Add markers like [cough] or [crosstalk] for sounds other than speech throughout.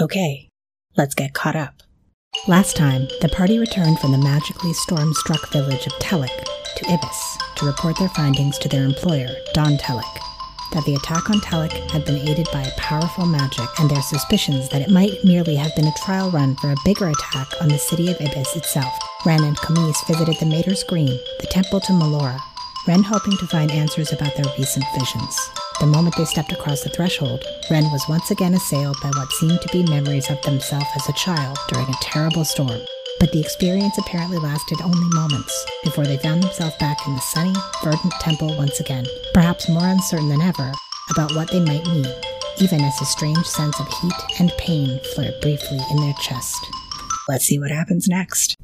Okay, let's get caught up. Last time, the party returned from the magically storm struck village of Telik to Ibis to report their findings to their employer, Don Telik. That the attack on Telik had been aided by a powerful magic and their suspicions that it might merely have been a trial run for a bigger attack on the city of Ibis itself. Ren and Camise visited the Mater's Green, the temple to Melora, Ren hoping to find answers about their recent visions. The moment they stepped across the threshold, Ren was once again assailed by what seemed to be memories of themselves as a child during a terrible storm. But the experience apparently lasted only moments before they found themselves back in the sunny, verdant temple once again, perhaps more uncertain than ever about what they might mean, even as a strange sense of heat and pain flared briefly in their chest. Let's see what happens next.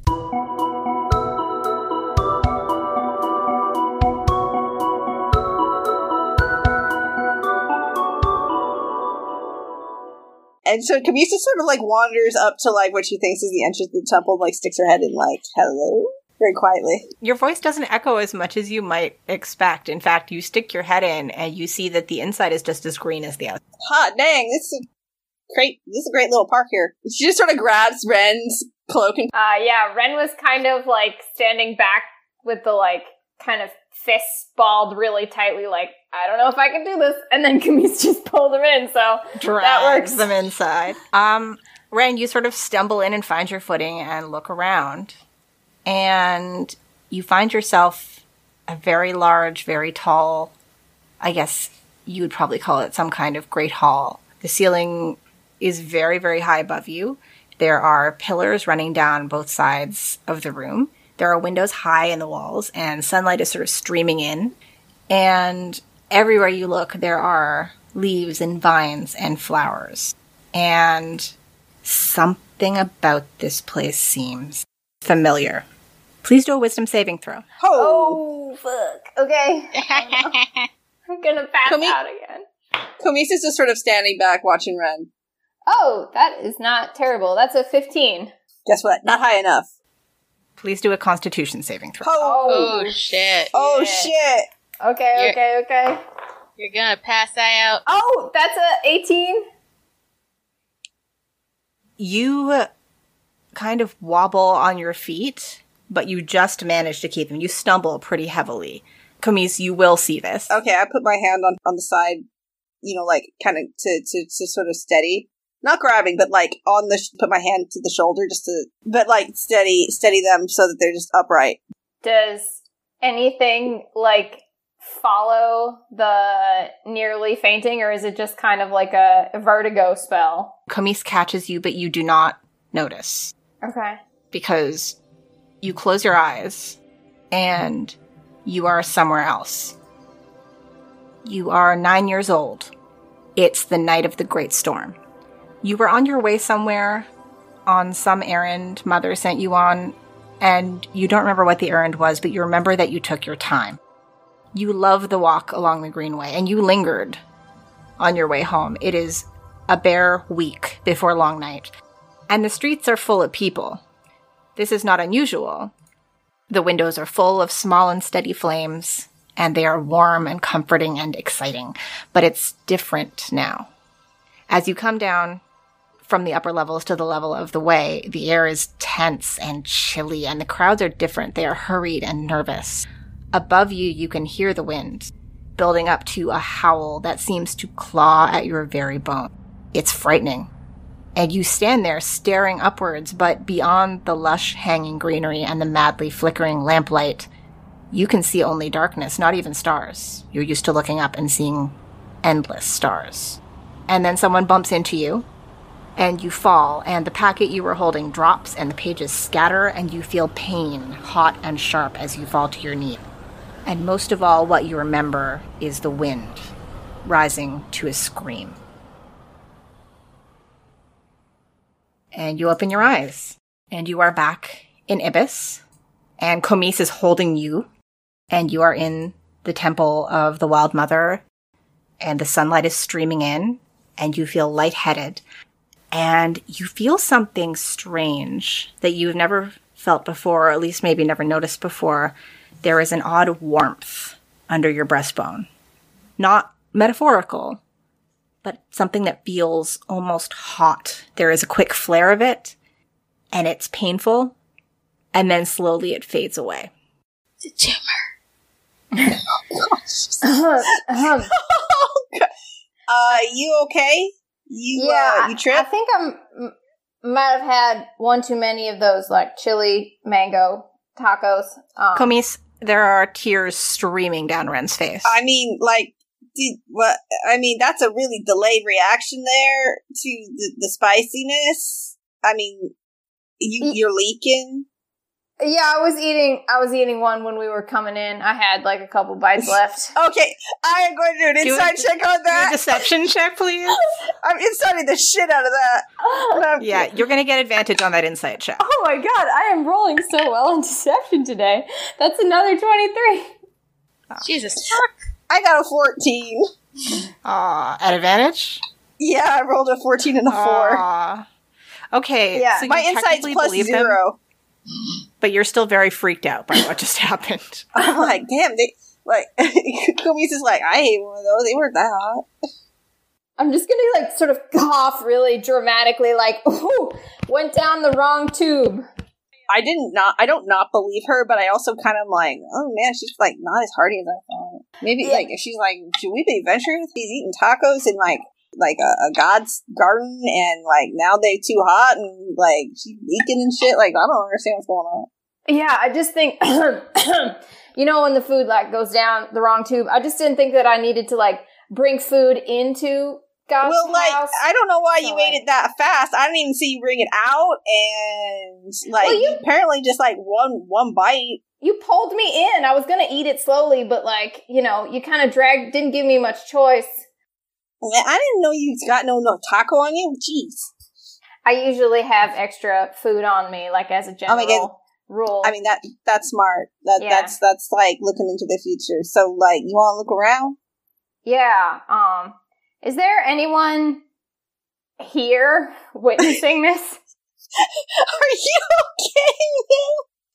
And so Camise sort of like wanders up to like what she thinks is the entrance of the temple, like sticks her head in, like, hello, very quietly. Your voice doesn't echo as much as you might expect. In fact, you stick your head in and you see that the inside is just as green as the outside. Hot dang, this is a great, this is a great little park here. She just sort of grabs Ren's cloak and Uh, yeah, Ren was kind of like standing back with the like kind of fists balled really tightly, like, I don't know if I can do this. And then [laughs] Camise just pulled her in, so that works. Them inside. Um, Ren, you sort of stumble in and find your footing and look around. And you find yourself a very large, very tall, I guess you would probably call it some kind of great hall. The ceiling is very, very high above you. There are pillars running down both sides of the room. There are windows high in the walls, and sunlight is sort of streaming in. And everywhere you look, there are leaves and vines and flowers. And something about this place seems familiar. Please do a wisdom saving throw. oh, Oh, fuck. Okay. [laughs] I'm gonna pass Cami- out again. Camisa's just sort of standing back watching Ren. Oh, that is not terrible. That's a 15. Guess what? Not high enough. Please do a constitution saving throw. Oh, Oh shit. oh yeah. shit. Okay, Yeah. okay, okay. You're gonna pass out. Oh, that's a 18. You uh, kind of wobble on your feet, but you just manage to keep them. You stumble pretty heavily. Camise, you will see this. Okay, I put my hand on, on the side, you know, like kind of to, to, to sort of steady. Not grabbing, but like on the, sh- put my hand to the shoulder just to, but like steady, steady them so that they're just upright. Does anything like follow the nearly fainting, or is it just kind of like a vertigo spell? Camise catches you, but you do not notice Okay. because you close your eyes and you are somewhere else. You are nine years old. It's the night of the great storm. You were on your way somewhere on some errand mother sent you on, and you don't remember what the errand was, but you remember that you took your time. You love the walk along the greenway, and you lingered on your way home. It is a bare week before long night, and the streets are full of people. This is not unusual. The windows are full of small and steady flames, and they are warm and comforting and exciting. But it's different now. As you come down from the upper levels to the level of the way, the air is tense and chilly, and the crowds are different. They are hurried and nervous. Above you, you can hear the wind building up to a howl that seems to claw at your very bone. It's frightening and you stand there staring upwards, but beyond the lush hanging greenery and the madly flickering lamplight, you can see only darkness, not even stars. You're used to looking up and seeing endless stars. And then someone bumps into you, and you fall, and the packet you were holding drops, and the pages scatter, and you feel pain, hot and sharp, as you fall to your knee. And most of all, what you remember is the wind rising to a scream. and you open your eyes and you are back in Ibis and Camise is holding you and you are in the temple of the wild mother and the sunlight is streaming in and you feel lightheaded and you feel something strange that you've never felt before or at least maybe never noticed before there is an odd warmth under your breastbone not metaphorical but something that feels almost hot. There is a quick flare of it, and it's painful, and then slowly it fades away. It's a tumor. Um, [laughs] [laughs] Uh, you okay? You yeah, uh, you I trip? think I'm m- might have had one too many of those like chili mango tacos. Um, Camise, there are tears streaming down Ren's face. I mean, like, did what? I mean, that's a really delayed reaction there to the, the spiciness. I mean, you you're leaking. Yeah, I was eating. I was eating one when we were coming in. I had like a couple bites [laughs] left. Okay, I am going to do an Do inside it- check on Do a that. deception check, please. [laughs] I'm insiding the shit out of that. Yeah, you're gonna get advantage on that insight check. [laughs] Oh my god, I am rolling so well in deception today. That's another 23. Ah. Jesus. I got a 14. Aw, at advantage? Yeah, I rolled a 14 and a 4. Aw. Okay, yeah, so my insight's technically plus them, zero. But you're still very freaked out by what just [laughs] happened. [laughs] I'm like, damn, they like [laughs] Kumi's is like, I hate one of those. They weren't that hot. I'm just gonna like sort of cough really dramatically, like, ooh, went down the wrong tube. I didn't not I don't not believe her, but I also kind of like, oh man, she's like not as hardy as I thought. Maybe Yeah. like if she's like, should we be venturing He's eating tacos and like like a, a god's garden and like now they too hot and like she's leaking and shit. Like I don't understand what's going on. Yeah, I just think, [coughs] you know, when the food like goes down the wrong tube, I just didn't think that I needed to like bring food into God's well, like house. I don't know why so, you like- ate it that fast. I didn't even see you bring it out, and like Well, you- apparently just like one one bite. you pulled me in. I was gonna eat it slowly, but like, you know, you kind of dragged, didn't give me much choice. Man, I didn't know you got no no taco on you. Jeez. I usually have extra food on me, like as a general my God. rule. I mean that that's smart. That Yeah. that's that's like looking into the future. So like you want to look around? yeah. Um, is there anyone here witnessing [laughs] this? Are you okay?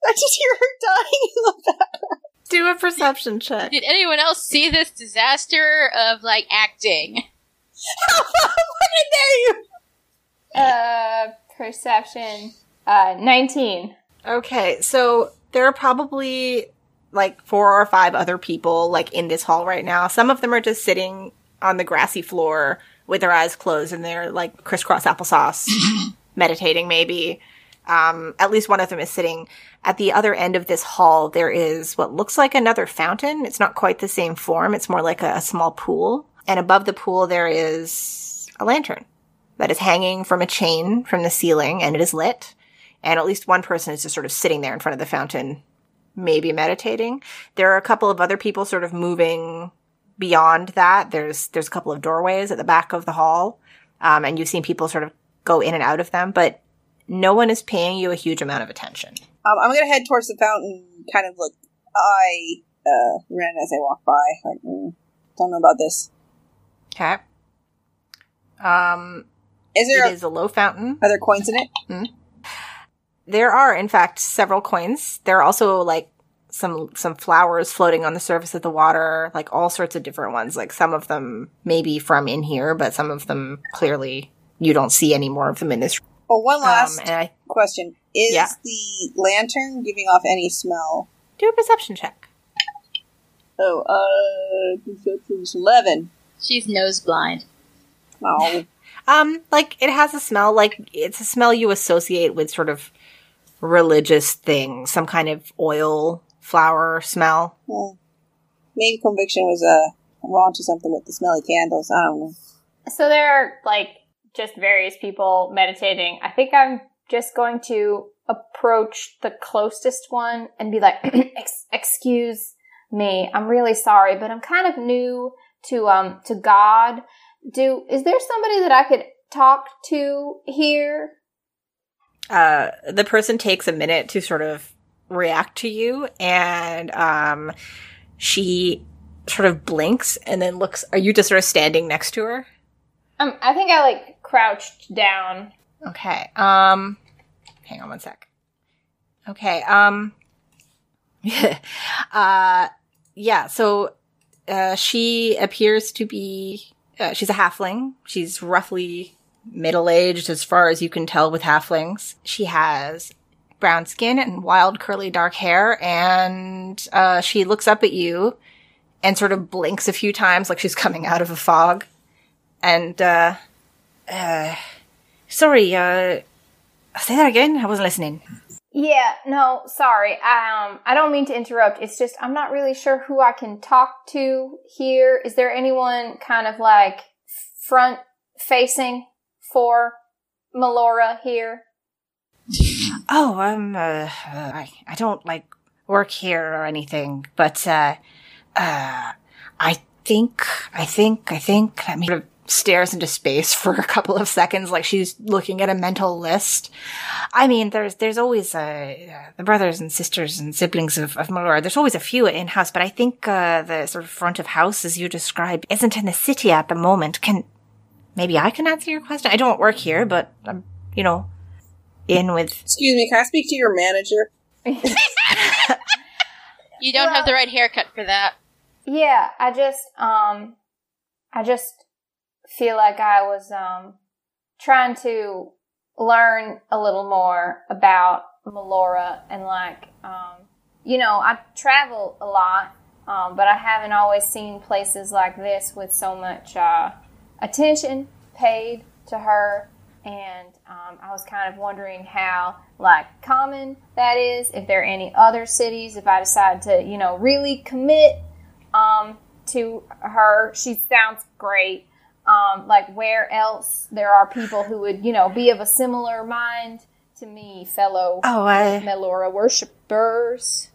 I just hear her dying in the background. Do a perception check. Did anyone else see this disaster of like acting? How fucking dare you? Uh, perception. Uh, nineteen. Okay, so there are probably like four or five other people like in this hall right now. Some of them are just sitting on the grassy floor with their eyes closed and they're like crisscross applesauce, [laughs] meditating maybe. Um, at least one of them is sitting at the other end of this hall. There is what looks like another fountain. It's not quite the same form. It's more like a, a small pool. And above the pool, there is a lantern that is hanging from a chain from the ceiling and it is lit and at least one person is just sort of sitting there in front of the fountain, maybe meditating. There are a couple of other people sort of moving beyond that. There's there's a couple of doorways at the back of the hall, um, and you've seen people sort of go in and out of them, but no one is paying you a huge amount of attention. Um, I'm gonna head towards the fountain. Kind of look. I uh ran as I walk by. Like, mm, don't know about this. Okay. Um, Is there it is a low fountain. are there coins in it? There are, in fact, several coins. There are also like some some flowers floating on the surface of the water, like all sorts of different ones. Like some of them maybe from in here, but some of them clearly you don't see any more of them in this. Oh, one Um, last and I question: Is Yeah. the lantern giving off any smell? do a perception check. Oh, uh, eleven. She's nose blind. Oh, [laughs] Um, like it has a smell. Like it's a smell you associate with sort of religious things, some kind of oil flower smell. well, maybe conviction was uh wrong to something with the smelly candles. I don't know. So there are like just various people meditating. I think I'm just going to approach the closest one and be like, [clears throat] Ex- "Excuse me, I'm really sorry, but I'm kind of new to um to God. Do is there somebody that I could talk to here?" uh, the person takes a minute to sort of react to you and um, she sort of blinks and then looks are you just sort of standing next to her Um, I think I like crouched down. okay um hang on one sec okay um [laughs] uh yeah so uh she appears to be Uh, she's a halfling. She's roughly middle aged as far as you can tell with halflings. She has brown skin and wild curly dark hair, and uh, she looks up at you and sort of blinks a few times like she's [laughs] coming out of a fog. And, uh, uh, sorry, uh, say that again? I wasn't listening. Yeah, no, sorry. Um, I don't mean to interrupt. It's just I'm not really sure who I can talk to here. Is there anyone kind of like front facing for Melora here? Oh, um, uh, I, I don't like work here or anything, but, uh, uh, I think, I think, I think, let me stares into space for a couple of seconds like she's looking at a mental list. I mean, there's, there's always, uh, the brothers and sisters and siblings of, of Melora. There's always a few in-house, but I think, uh, the sort of front of house, as you described, isn't in the city at the moment. Can, maybe I can answer your question? I don't work here, but I'm, you know, in with. Excuse me, can I speak to your manager? [laughs] You don't have the right haircut for that. Yeah, I just um I just feel like I was um trying to learn a little more about Melora and like um you know, I travel a lot, um, but I haven't always seen places like this with so much uh, attention paid to her. And um, I was kind of wondering how like common that is. If there are any other cities, if I decide to, you know, really commit um, to her, she sounds great. Um, like where else there are people who would, you know, be of a similar mind to me, fellow Oh, I. Melora worshippers.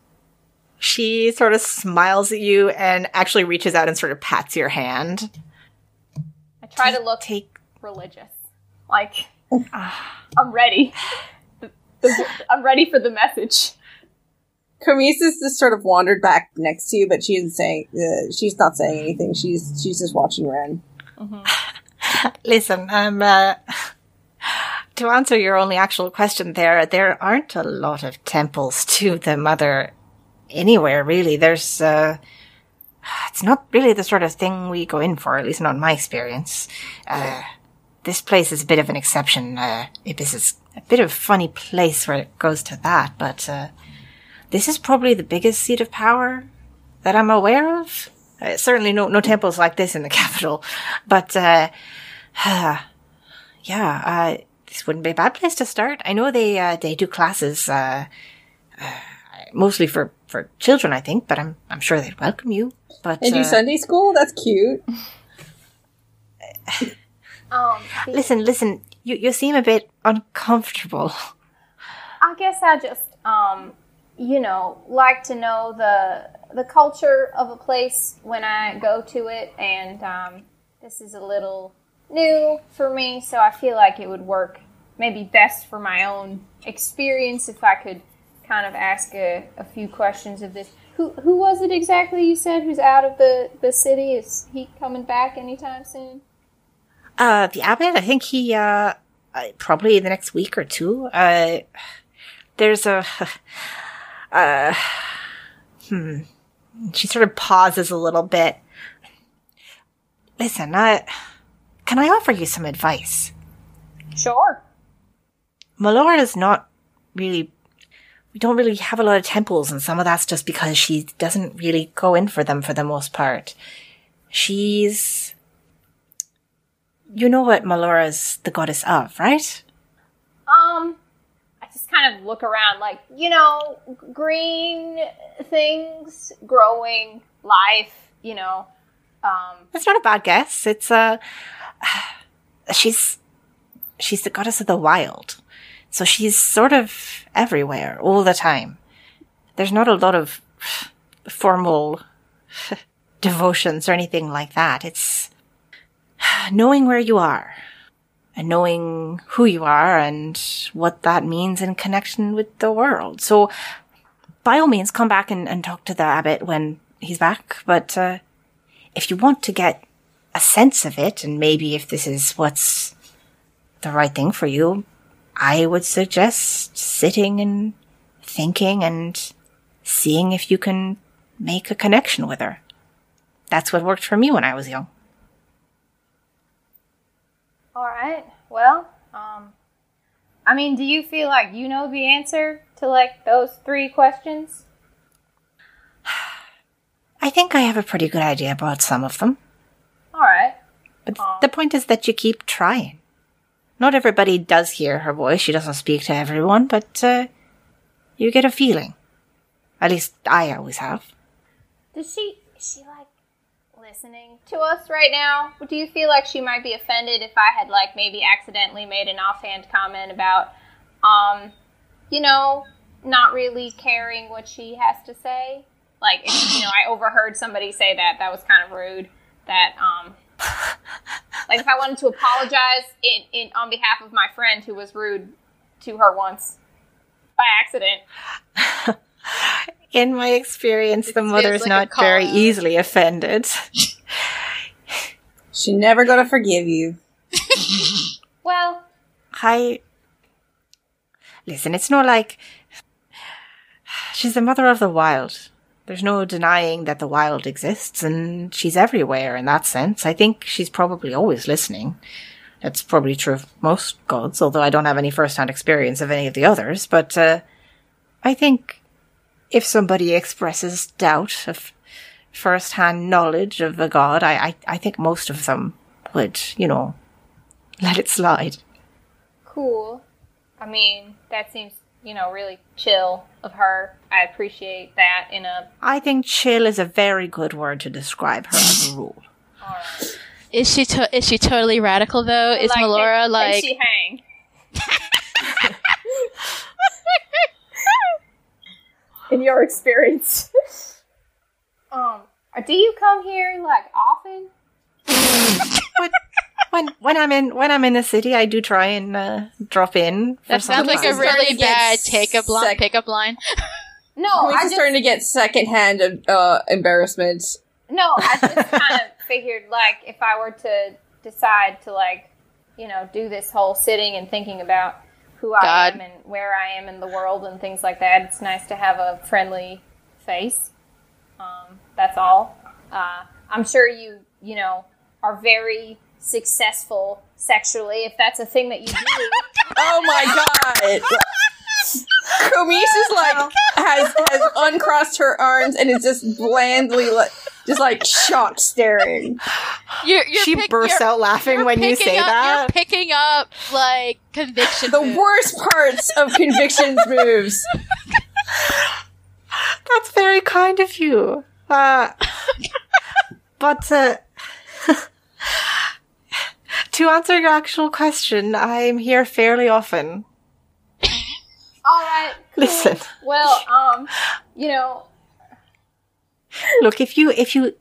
She sort of smiles at you and actually reaches out and sort of pats your hand. I try to look Take. religious. Like, [sighs] I'm ready. The- the- I'm ready for the message. Camise's just sort of wandered back next to you, but she isn't saying. Uh, she's not saying anything. She's she's just watching Ren. [laughs] Listen, um, uh, to answer your only actual question there, there aren't a lot of temples [laughs] to the mother anywhere, really. There's, uh, it's not really the sort of thing we go in for, at least not in my experience. Uh, this place is a bit of an exception. Uh, is a bit of a funny place where it goes to that, but, uh, this is probably the biggest seat of power that I'm aware of. Uh, certainly no, no temples like this in the [laughs] capital, but, uh, [sighs] yeah, uh, this wouldn't be a bad place to start. I know they, uh, they do classes, uh, uh, mostly for, for children, I think, but I'm, I'm sure they'd welcome you. But, And do uh, Sunday school? That's cute. [laughs] [laughs] Um, listen, listen, you, you seem a bit uncomfortable. I guess I just, um, you know, like to know the the culture of a place when I go to it, and um, this is a little new for me, so I feel like it would work maybe best for my own experience if I could kind of ask a, a few questions of this. Who who was it exactly you said who's out of the the city? Is he coming back anytime soon? Uh, the abbot, I think he, uh, uh, probably in the next week or two. Uh, there's a, [laughs] uh, hmm. She sort of pauses a little bit. Listen, uh, can I offer you some advice? Sure. Melora is not really, we don't really have a lot of temples, and some of that's just because she doesn't really go in for them for the most part. She's, you know what Melora's the goddess of, right? Um, I kind of look around, like you know, green things, growing life. You know, um, That's not a bad guess. It's uh [sighs] she's she's the goddess of the wild. So she's sort of everywhere all the time. There's not a lot of [sighs] formal [sighs] devotions or anything like that. It's knowing where you are and knowing who you are and what that means in connection with the world. So by all means, come back and, and talk to the abbot when he's back. But uh, if you want to get a sense of it, and maybe if this is what's the right thing for you, I would suggest sitting and thinking and seeing if you can make a connection with her. That's what worked for me when I was young. All right. Well, um, I mean, do you feel like you know the answer to like those three questions? [sighs] I think I have a pretty good idea about some of them. All right. But the point is that you keep trying. Not everybody does hear her voice. She doesn't speak to everyone, but uh, you get a feeling. At least I always have. Does she is she listening to us right now? Do you feel like she might be offended if I had like maybe accidentally made an offhand comment about um you know, not really caring what she has to say? Like if, you know, I overheard somebody say that, that was kind of rude. That um like if I wanted to apologize in, in on behalf of my friend who was rude to her once by accident. [laughs] In my experience, the mother is like not very easily offended. She never gonna forgive you. [laughs] Well, I. Listen, it's not like. She's the mother of the wild. There's no denying that the wild exists, and she's everywhere in that sense. I think she's probably always listening. That's probably true of most gods, although I don't have any first-hand experience of any of the others. But uh, I think if somebody expresses doubt of first-hand knowledge of a god, I, I, I think most of them would, you know, let it slide. cool. I mean, that seems, you know, really chill of her. I appreciate that in a I think chill is a very good word to describe her as a [laughs] rule. alright. Is she to- is she totally radical though? Is Like, Melora can- can like she hang? [laughs] in your experience. [laughs] um, do you come here like often? When, when when I'm in when I'm in the city, I do try and uh, drop in. For that sounds like a really Starting to get bad take up line sick. pickup line. No, [laughs] We're I just just starting to get secondhand uh, embarrassment. no, I [laughs] just kind of figured like if I were to decide to like, you know, do this whole sitting and thinking about who I God. am and where I am in the world and things like that, it's nice to have a friendly face. Um, that's all. Uh, I'm sure you, you know, are very successful sexually if that's a thing that you do. [laughs] Oh my god! Camise is like has has uncrossed her arms and is just blandly like just like shocked staring. You're, you're she pick- bursts you're- out laughing when you say up, that. You're picking up like conviction. The moves. worst parts of convictions [laughs] moves. That's very kind of you. Uh, but uh, [laughs] to answer your actual question, I'm here fairly often. all right. cool. Listen. Well, um, you know, Look, if you if you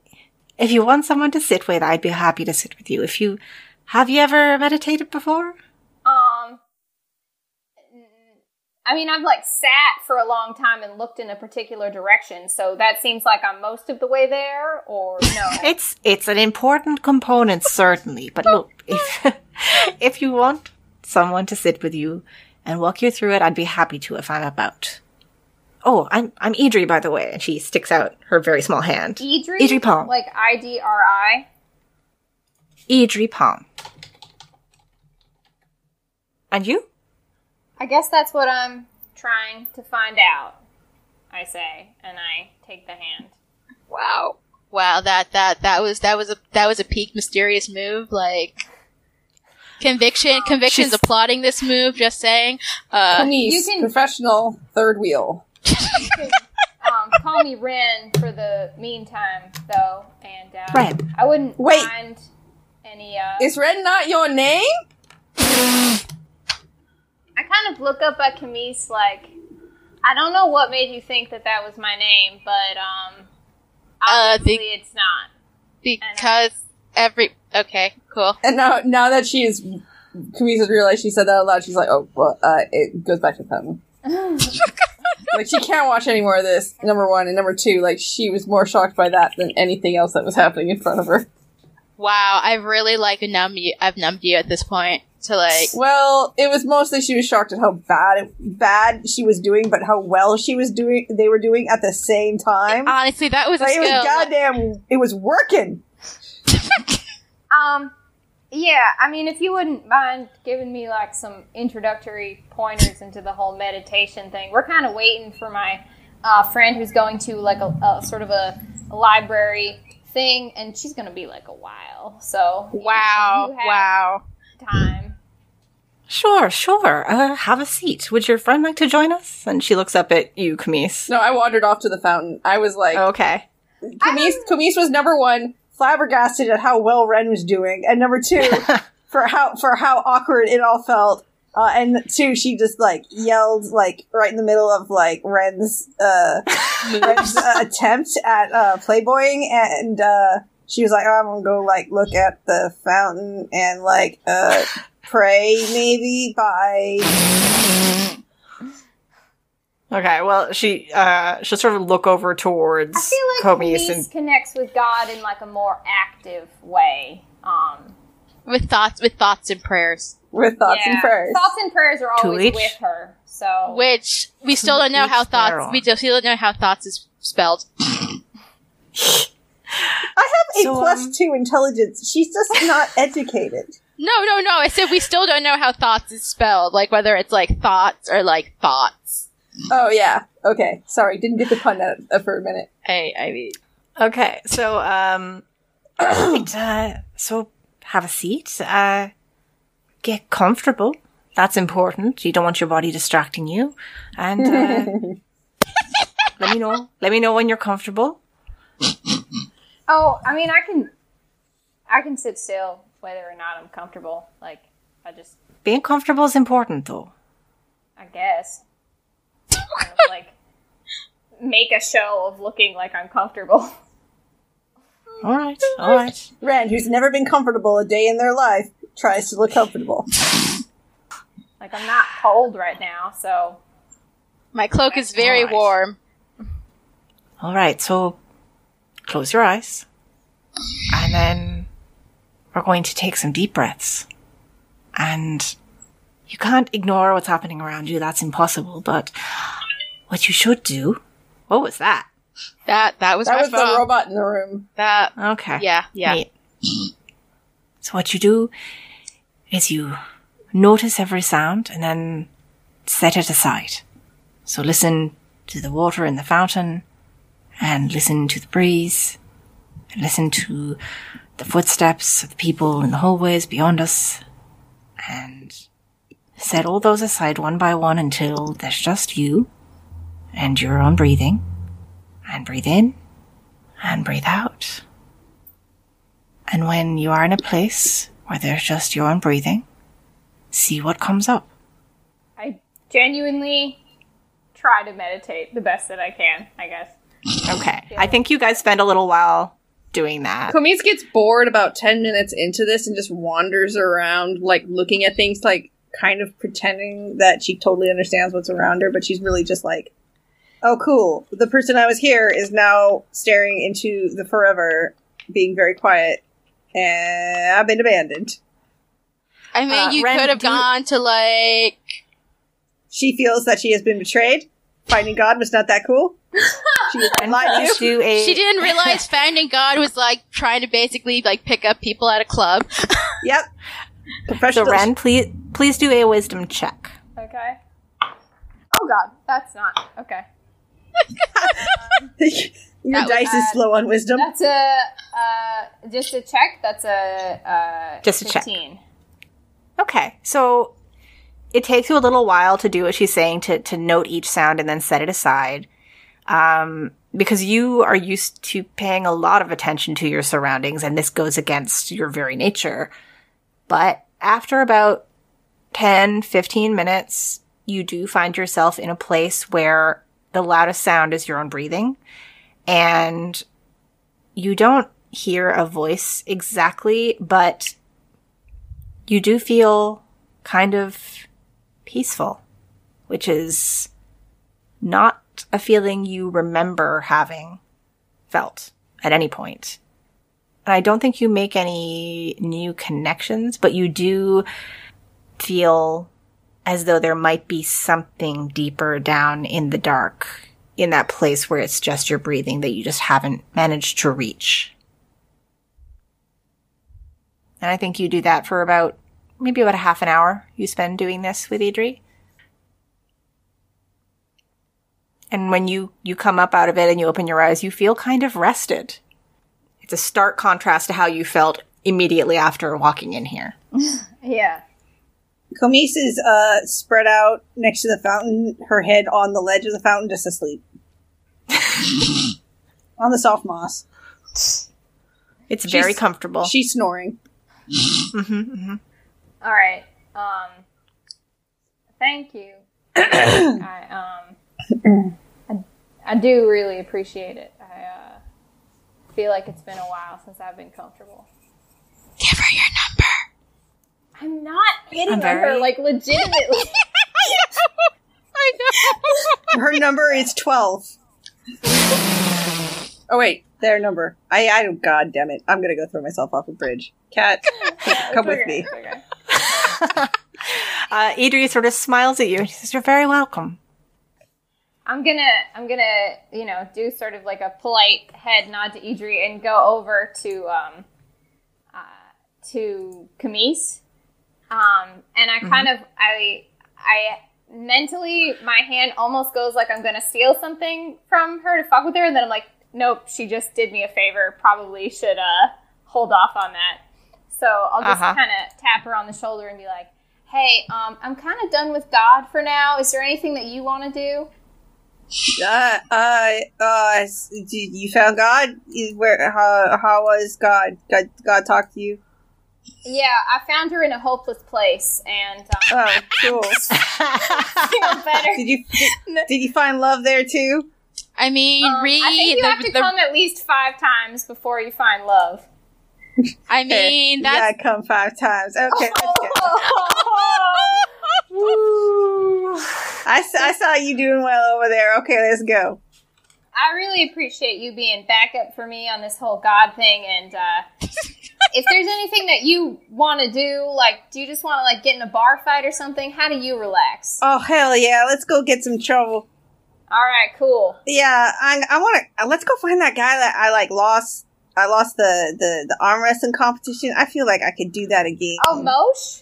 if you want someone to sit with, I'd be happy to sit with you. If you have you ever meditated before? Um, I mean, I've like sat for a long time and looked in a particular direction, so that seems like I'm most of the way there, or no? [laughs] It's it's an important component, certainly. But look, if [laughs] if you want someone to sit with you and walk you through it, I'd be happy to if I'm about. Oh, I'm I'm Idri, by the way, and she sticks out her very small hand. Idri, Idri Palm. like I D R I. Idri Palm. And you? I guess that's what I'm trying to find out. I say, and I take the hand. Wow. Wow, that that that was that was a that was a peak mysterious move. Like conviction, conviction's She's- applauding this move. Just saying. Uh, Camise, you can- professional third wheel. [laughs] Um, call me Ren for the meantime, though, and uh, Ren. I wouldn't Wait. mind any. Uh, Is Ren not your name? I kind of look up at Camise like, I don't know what made you think that that was my name, but um, Uh, the- obviously it's not. because every okay, cool. And now now that she is Camise has realized she said that out loud, she's like, oh well, uh, it goes back to them. [laughs] [laughs] like she can't watch any more of this. Number one and number two, like she was more shocked by that than anything else that was happening in front of her. Wow, I've really like numbed you. I've numbed you at this point to like. Well, it was mostly she was shocked at how bad bad she was doing, but how well she was doing. They were doing at the same time. Honestly, that was a Like, it was goddamn. It was working. [laughs] Um, Yeah, I mean, if you wouldn't mind giving me like some introductory pointers into the whole meditation thing, we're kind of waiting for my uh, friend who's going to like a, a sort of a, a library thing, and she's going to be like a while. So Wow. you have Wow. time. Sure, sure. Uh, have a seat. Would your friend like to join us? And she looks up at you, Camise. No, I wandered off to the fountain. I was like, Okay. Camise, Camise was number one, flabbergasted at how well Ren was doing, and number two, [laughs] for how for how awkward it all felt. Uh, and two, she just like yelled like right in the middle of like Ren's uh, Ren's uh, attempt at uh, playboying, and uh, she was like, oh, "I'm gonna go like look at the fountain and like uh, pray, maybe." Bye. Okay, well, she uh she'll sort of look over towards I feel like Comis Denise and connects with God in like a more active way. Um, With thoughts, with thoughts and prayers, With thoughts yeah. and prayers. Thoughts and prayers are always each- with her. So which we still don't know how thoughts. own. We still don't know how thoughts is spelled. [laughs] I have a So, plus um, two intelligence. She's just not [laughs] educated. No, no, no. I said we still don't know how thoughts is spelled. Like whether it's like thoughts or like thoughts. Oh yeah. Okay. Sorry, didn't get the pun out uh, for a minute. Hey, I mean, Okay, so um [coughs] right, uh, so have a seat. Uh get comfortable. That's important. You don't want your body distracting you. And uh, [laughs] let me know. Let me know when you're comfortable. Oh, I mean, I can, I can sit still whether or not I'm comfortable. Like, I just, Being comfortable is important though. I guess, [laughs] kind of like make a show of looking like I'm comfortable. [laughs] All right. All right. Ren, who's never been comfortable a day in their life, tries to look comfortable. Like I'm not cold right now, so my cloak is very Alright. warm. All right. So close your eyes. And then we're going to take some deep breaths. And you can't ignore what's happening around you. That's impossible. But what you should do. What was that? That that was That my was the robot in the room. That Okay. yeah yeah. Neat. So what you do is you notice every sound and then set it aside. So listen to the water in the fountain and listen to the breeze and listen to the footsteps of the people in the hallways beyond us and set all those aside one by one until there's just you and your own breathing and breathe in and breathe out. And when you are in a place where there's just your own breathing, see what comes up. I genuinely try to meditate the best that I can. I guess. Okay. I think you guys spend a little while doing that. Camise gets bored about 10 minutes into this and just wanders around, like, looking at things, like, kind of pretending that she totally understands what's around her, but she's really just like, oh, cool. The person I was here is now staring into the forever, being very quiet, and I've been abandoned. I mean, Uh, you Ren, could have do you- gone to like She feels that she has been betrayed. Finding God was not that cool. She [laughs] was And lied to. do a she didn't realize finding God was like trying to basically like pick up people at a club. [laughs] Yep. So Professional. Ren, please please do a wisdom check. Okay. Oh God, that's not okay. [laughs] Your That was dice is slow on wisdom. That's a uh, just a check. That's a uh, Just a check. Okay. So it takes you a little while to do what she's saying to to note each sound and then set it aside. Um because you are used to paying a lot of attention to your surroundings and this goes against your very nature. But after about 10, 15 minutes, you do find yourself in a place where the loudest sound is your own breathing and you don't hear a voice exactly, but you do feel kind of peaceful, which is not a feeling you remember having felt at any point. And I don't think you make any new connections, but you do feel as though there might be something deeper down in the dark in that place where it's just your breathing that you just haven't managed to reach. And I think you do that for about maybe about a half an hour you spend doing this with Idri. And when you, you come up out of it and you open your eyes, you feel kind of rested. It's a stark contrast to how you felt immediately after walking in here. [laughs] Yeah. Camise is uh, spread out next to the fountain, her head on the ledge of the fountain, just asleep. [laughs] on the soft moss. It's very She's- comfortable. She's snoring. hmm All right. Um. Thank you. [coughs] I um. I, I do really appreciate it. I uh, feel like it's been a while since I've been comfortable. Give her your number. I'm not hitting I'm on her like legitimately. [laughs] I know. Her number is 12. Oh, wait. Their number. I, I don't, god damn it. I'm gonna go throw myself off a bridge. Cat, [laughs] come with me. okay. [laughs] Uh, Idri sort of smiles at you and she says, You're very welcome. I'm gonna, I'm gonna, you know, do sort of like a polite head nod to Idri and go over to, um, uh, to Camise. Um, and I kind of, I, I mentally, my hand almost goes like I'm gonna steal something from her to fuck with her, and then I'm like, nope, she just did me a favor. Probably should, uh, hold off on that. So I'll just Uh-huh. kind of tap her on the shoulder and be like, hey, um, I'm kind of done with God for now. Is there anything that you want to do? Uh, uh, uh, you- you found God? Is Where, how, how was God? God, God talked to you? Yeah, I found her in a hopeless place, and um, Oh, [laughs] cool. feel better. Did you, did, did you find love there too? I mean, Um, read I think you the, have to the- come at least five times before you find love. I mean, [laughs] you that's come five times. Okay, let's go. [laughs] I, s- I saw you doing well over there. Okay, let's go. I really appreciate you being backup for me on this whole God thing, and uh, if there's anything that you want to do, like, do you just want to like get in a bar fight or something? How do you relax? Oh hell yeah! Let's go get some trouble. All right, cool. Yeah, I, I want to. Uh, let's go find that guy that I like lost. I lost the, the the arm wrestling competition. I feel like I could do that again. Oh, Mosh.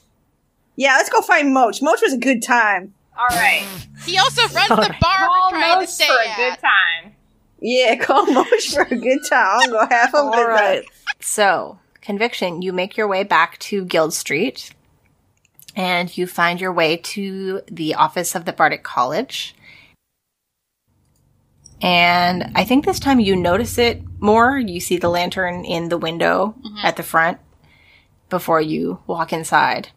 yeah, let's go find Moch. Moch was a good time. All right, he also runs the Alright. bar call we're trying to stay for a at. good time. Yeah, [laughs] call Moch for a good time. I'm gonna have a All good right. time. So, conviction, you make your way back to Guild Street and you find your way to the office of the Bardic College. And I think this time you notice it more. You see the lantern in the window at the front before you walk inside.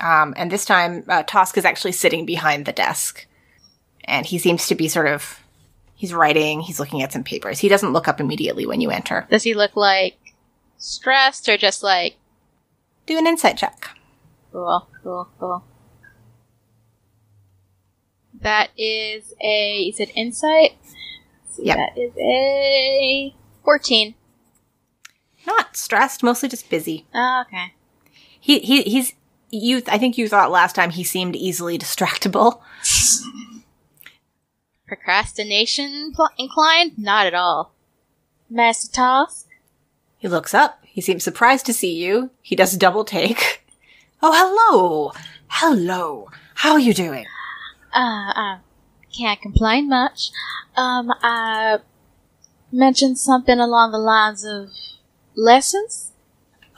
Um, and this time, uh, Tosk is actually sitting behind the desk. And he seems to be sort of, he's writing, he's looking at some papers. He doesn't look up immediately when you enter. Does he look like stressed or just like Do an insight check. cool, cool, cool? That is a. Is it insight? See, That is a fourteen. Not stressed, mostly just busy. Oh, okay. He he he's you. I think you thought last time he seemed easily distractible. Procrastination pl- inclined? Not at all. Master Tosk? He looks up. He seems surprised to see you. He does a double take. [laughs] Oh, hello, hello. How are you doing? Uh, uh, can't complain much. Um, I mentioned something along the lines of lessons.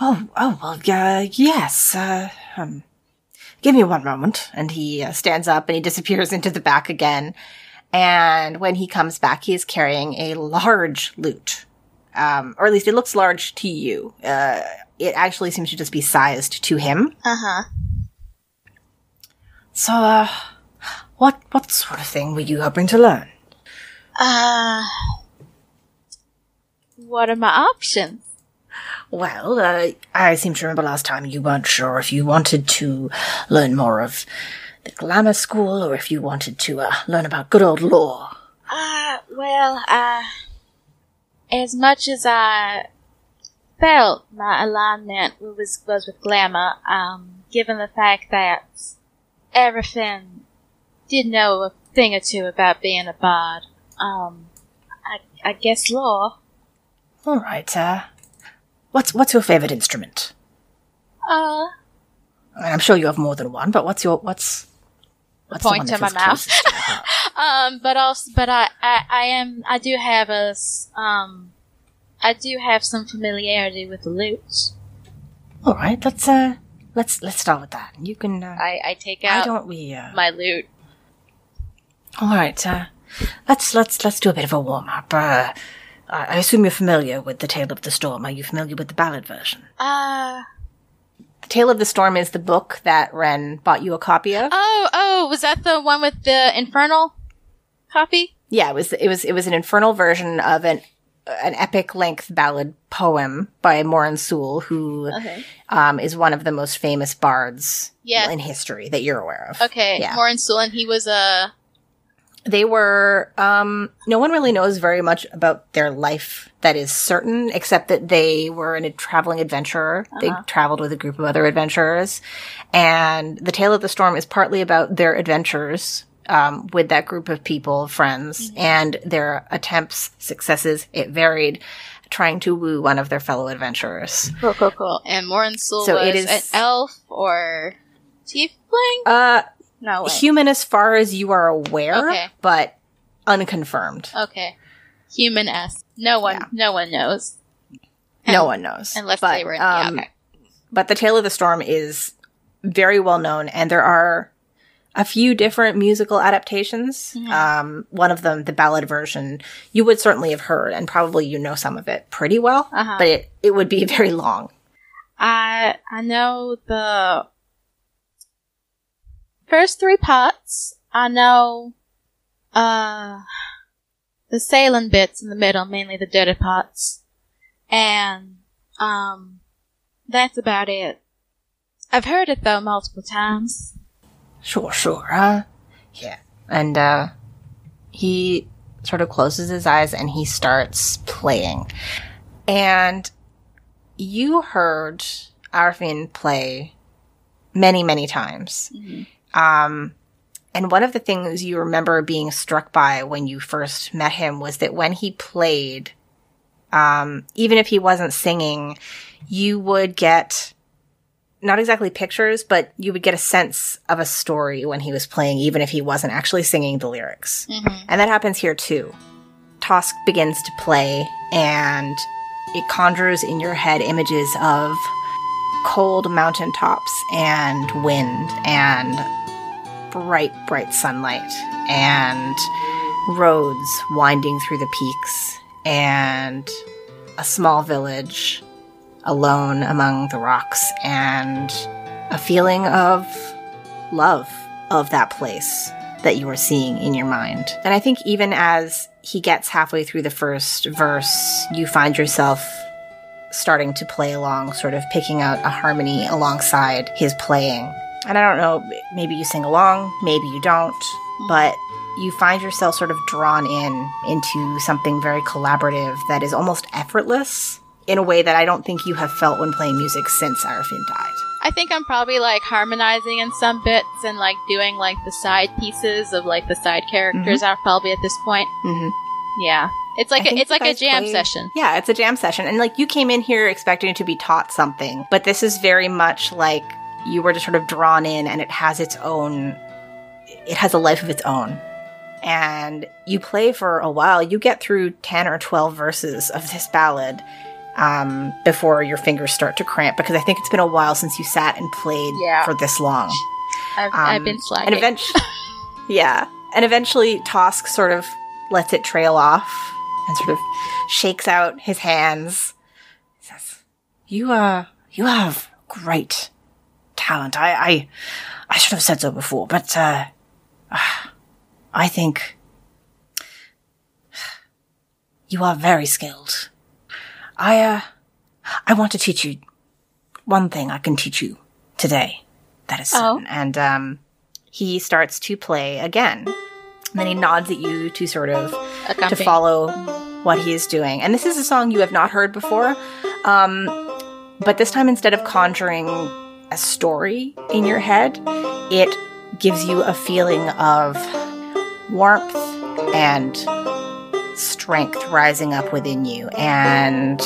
Oh, oh, well, uh, yes. Uh, um, give me one moment. And he uh, stands up and he disappears into the back again. And when he comes back, he is carrying a large lute. Um, or at least it looks large to you. Uh, it actually seems to just be sized to him. Uh huh. So, uh, what, what sort of thing were you hoping to learn? Uh, what are my options? Well, uh, I seem to remember last time you weren't sure if you wanted to learn more of the glamour school or if you wanted to, uh, learn about good old lore. Uh, well, uh, as much as I felt my alignment was, was with glamour, um, given the fact that everything did know a thing or two about being a bard, um, I, I guess lore. All right, uh, what's, what's your favorite instrument? Uh, I'm sure you have more than one, but what's your what's what's the point one to my mouth. Closest to your heart? um, but also, but I, I, I am, I do have a, s- um, I do have some familiarity with the lute. All right, let's uh let's let's start with that. You can. Uh, I, I take why out don't we? Uh, my lute. all right, uh, let's let's let's do a bit of a warm up. Uh, I I assume you're familiar with the Tale of the Storm. Are you familiar with the ballad version? Uh, The Tale of the Storm is the book that Ren bought you a copy of. oh, oh, was that the one with the infernal copy? Yeah, it was it was it was an infernal version of an an epic length ballad poem by Morin Sewell, who Okay. um, is one of the most famous bards Yeah. in history that you're aware of. Okay. Yeah. Morin Sewell, and he was a, They were um, no one really knows very much about their life that is certain, except that they were a traveling adventurer. They traveled with a group of other adventurers, and the Tale of the Storm is partly about their adventures um, with that group of people, friends, and their attempts, successes. It varied, trying to woo one of their fellow adventurers. cool, cool, cool. And Morin Sewell So was it is- an elf or tiefling? Uh, No, wait. human as far as you are aware, Okay. but unconfirmed. Okay. Human S. No one, Yeah. no one knows. no one knows. Unless But, they were, um, yeah, okay. but the Tale of the Storm is very well known, and there are a few different musical adaptations. Mm-hmm. Um, one of them, the ballad version, you would certainly have heard, and probably you know some of it pretty well. Uh-huh. But it it would be [laughs] very long. I I know the first three parts. I know uh the sailing bits in the middle, mainly the dirty parts. And um that's about it. I've heard it though multiple times. Sure, sure. Uh, yeah. And uh, he sort of closes his eyes and he starts playing. And you heard Arfin play many, many times. Um, and one of the things you remember being struck by when you first met him was that when he played, um, even if he wasn't singing, you would get not exactly pictures, but you would get a sense of a story when he was playing, even if he wasn't actually singing the lyrics. Mm-hmm. And that happens here too. Tosk begins to play, and it conjures in your head images of cold mountaintops and wind and bright, bright sunlight and roads winding through the peaks and a small village alone among the rocks and a feeling of love of that place that you are seeing in your mind. And I think even as he gets halfway through the first verse, you find yourself starting to play along, sort of picking out a harmony alongside his playing. And I don't know, maybe you sing along, maybe you don't, but you find yourself sort of drawn in into something very collaborative that is almost effortless in a way that I don't think you have felt when playing music since Arafin died. I think I'm probably like harmonizing in some bits and like doing like the side pieces of like the side characters are probably at this point. Mm-hmm. Yeah. It's like a, it's like a jam play- session. Yeah, it's a jam session. And like you came in here expecting to be taught something, but this is very much like you were just sort of drawn in and it has its own it has a life of its own. And you play for a while. You get through 10 or 12 verses of this ballad um, before your fingers start to cramp because I think it's been a while since you sat and played Yeah. for this long. I've, I've Um, been slacking. And eventually, [laughs] yeah. And eventually, Tosk sort of lets it trail off and sort of shakes out his hands. He says, "You uh, you have great talent. I, I, I should have said so before, but uh, I think you are very skilled. I uh, I want to teach you one thing. I can teach you today. That is Oh. And um, he starts to play again. And then he nods at you to sort of to follow what he is doing. And this is a song you have not heard before. Um, but this time, instead of conjuring a story in your head, it gives you a feeling of warmth and strength rising up within you. And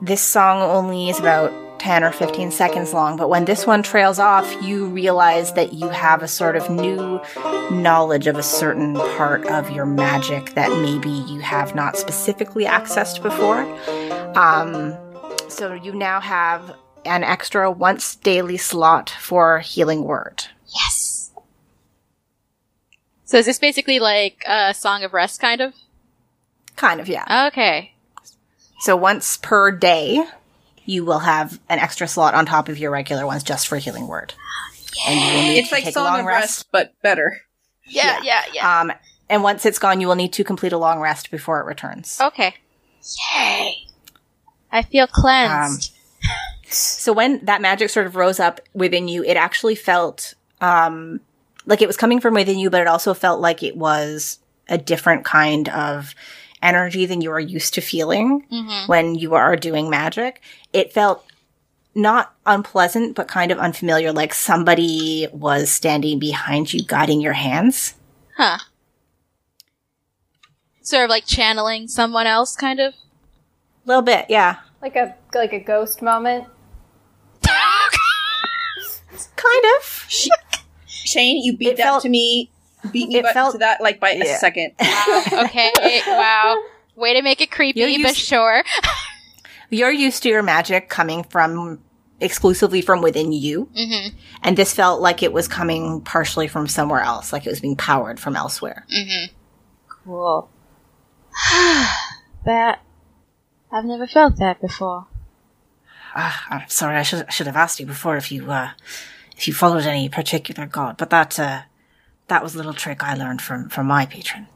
this song only is about 10 or 15 seconds long, but when this one trails off, you realize that you have a sort of new knowledge of a certain part of your magic that maybe you have not specifically accessed before. Um, so you now have an extra once daily slot for healing word. Yes. So is this basically like a song of rest, kind of? Kind of, yeah. Okay. So once per day, you will have an extra slot on top of your regular ones just for healing word. And you will need It's to like take a Song long of rest. Rest, but better. Yeah, yeah, yeah. Um, and once it's gone, you will need to complete a long rest before it returns. okay. Yay. I feel cleansed. So when that magic sort of rose up within you, it actually felt um, like it was coming from within you, but it also felt like it was a different kind of energy than you are used to feeling Mhm. when you are doing magic. It felt not unpleasant, but kind of unfamiliar, like somebody was standing behind you, guiding your hands. Huh. Sort of like channeling someone else, kind of. A little bit, yeah. Like a like a ghost moment. [laughs] Kind of. Shane, you beat It that felt- to me. Beat me it back felt- to that like by a Yeah. second. [laughs] okay. Wow. Way to make it creepy, You're but sure. [laughs] You're used to your magic coming from exclusively from within you. mm-hmm. And this felt like it was coming partially from somewhere else, like it was being powered from elsewhere. Mm-hmm. Cool. [sighs] that I've never felt that before. Ah, I'm sorry, I should should have asked you before if you uh, if you followed any particular god, but that uh, that was a little trick I learned from from my patron.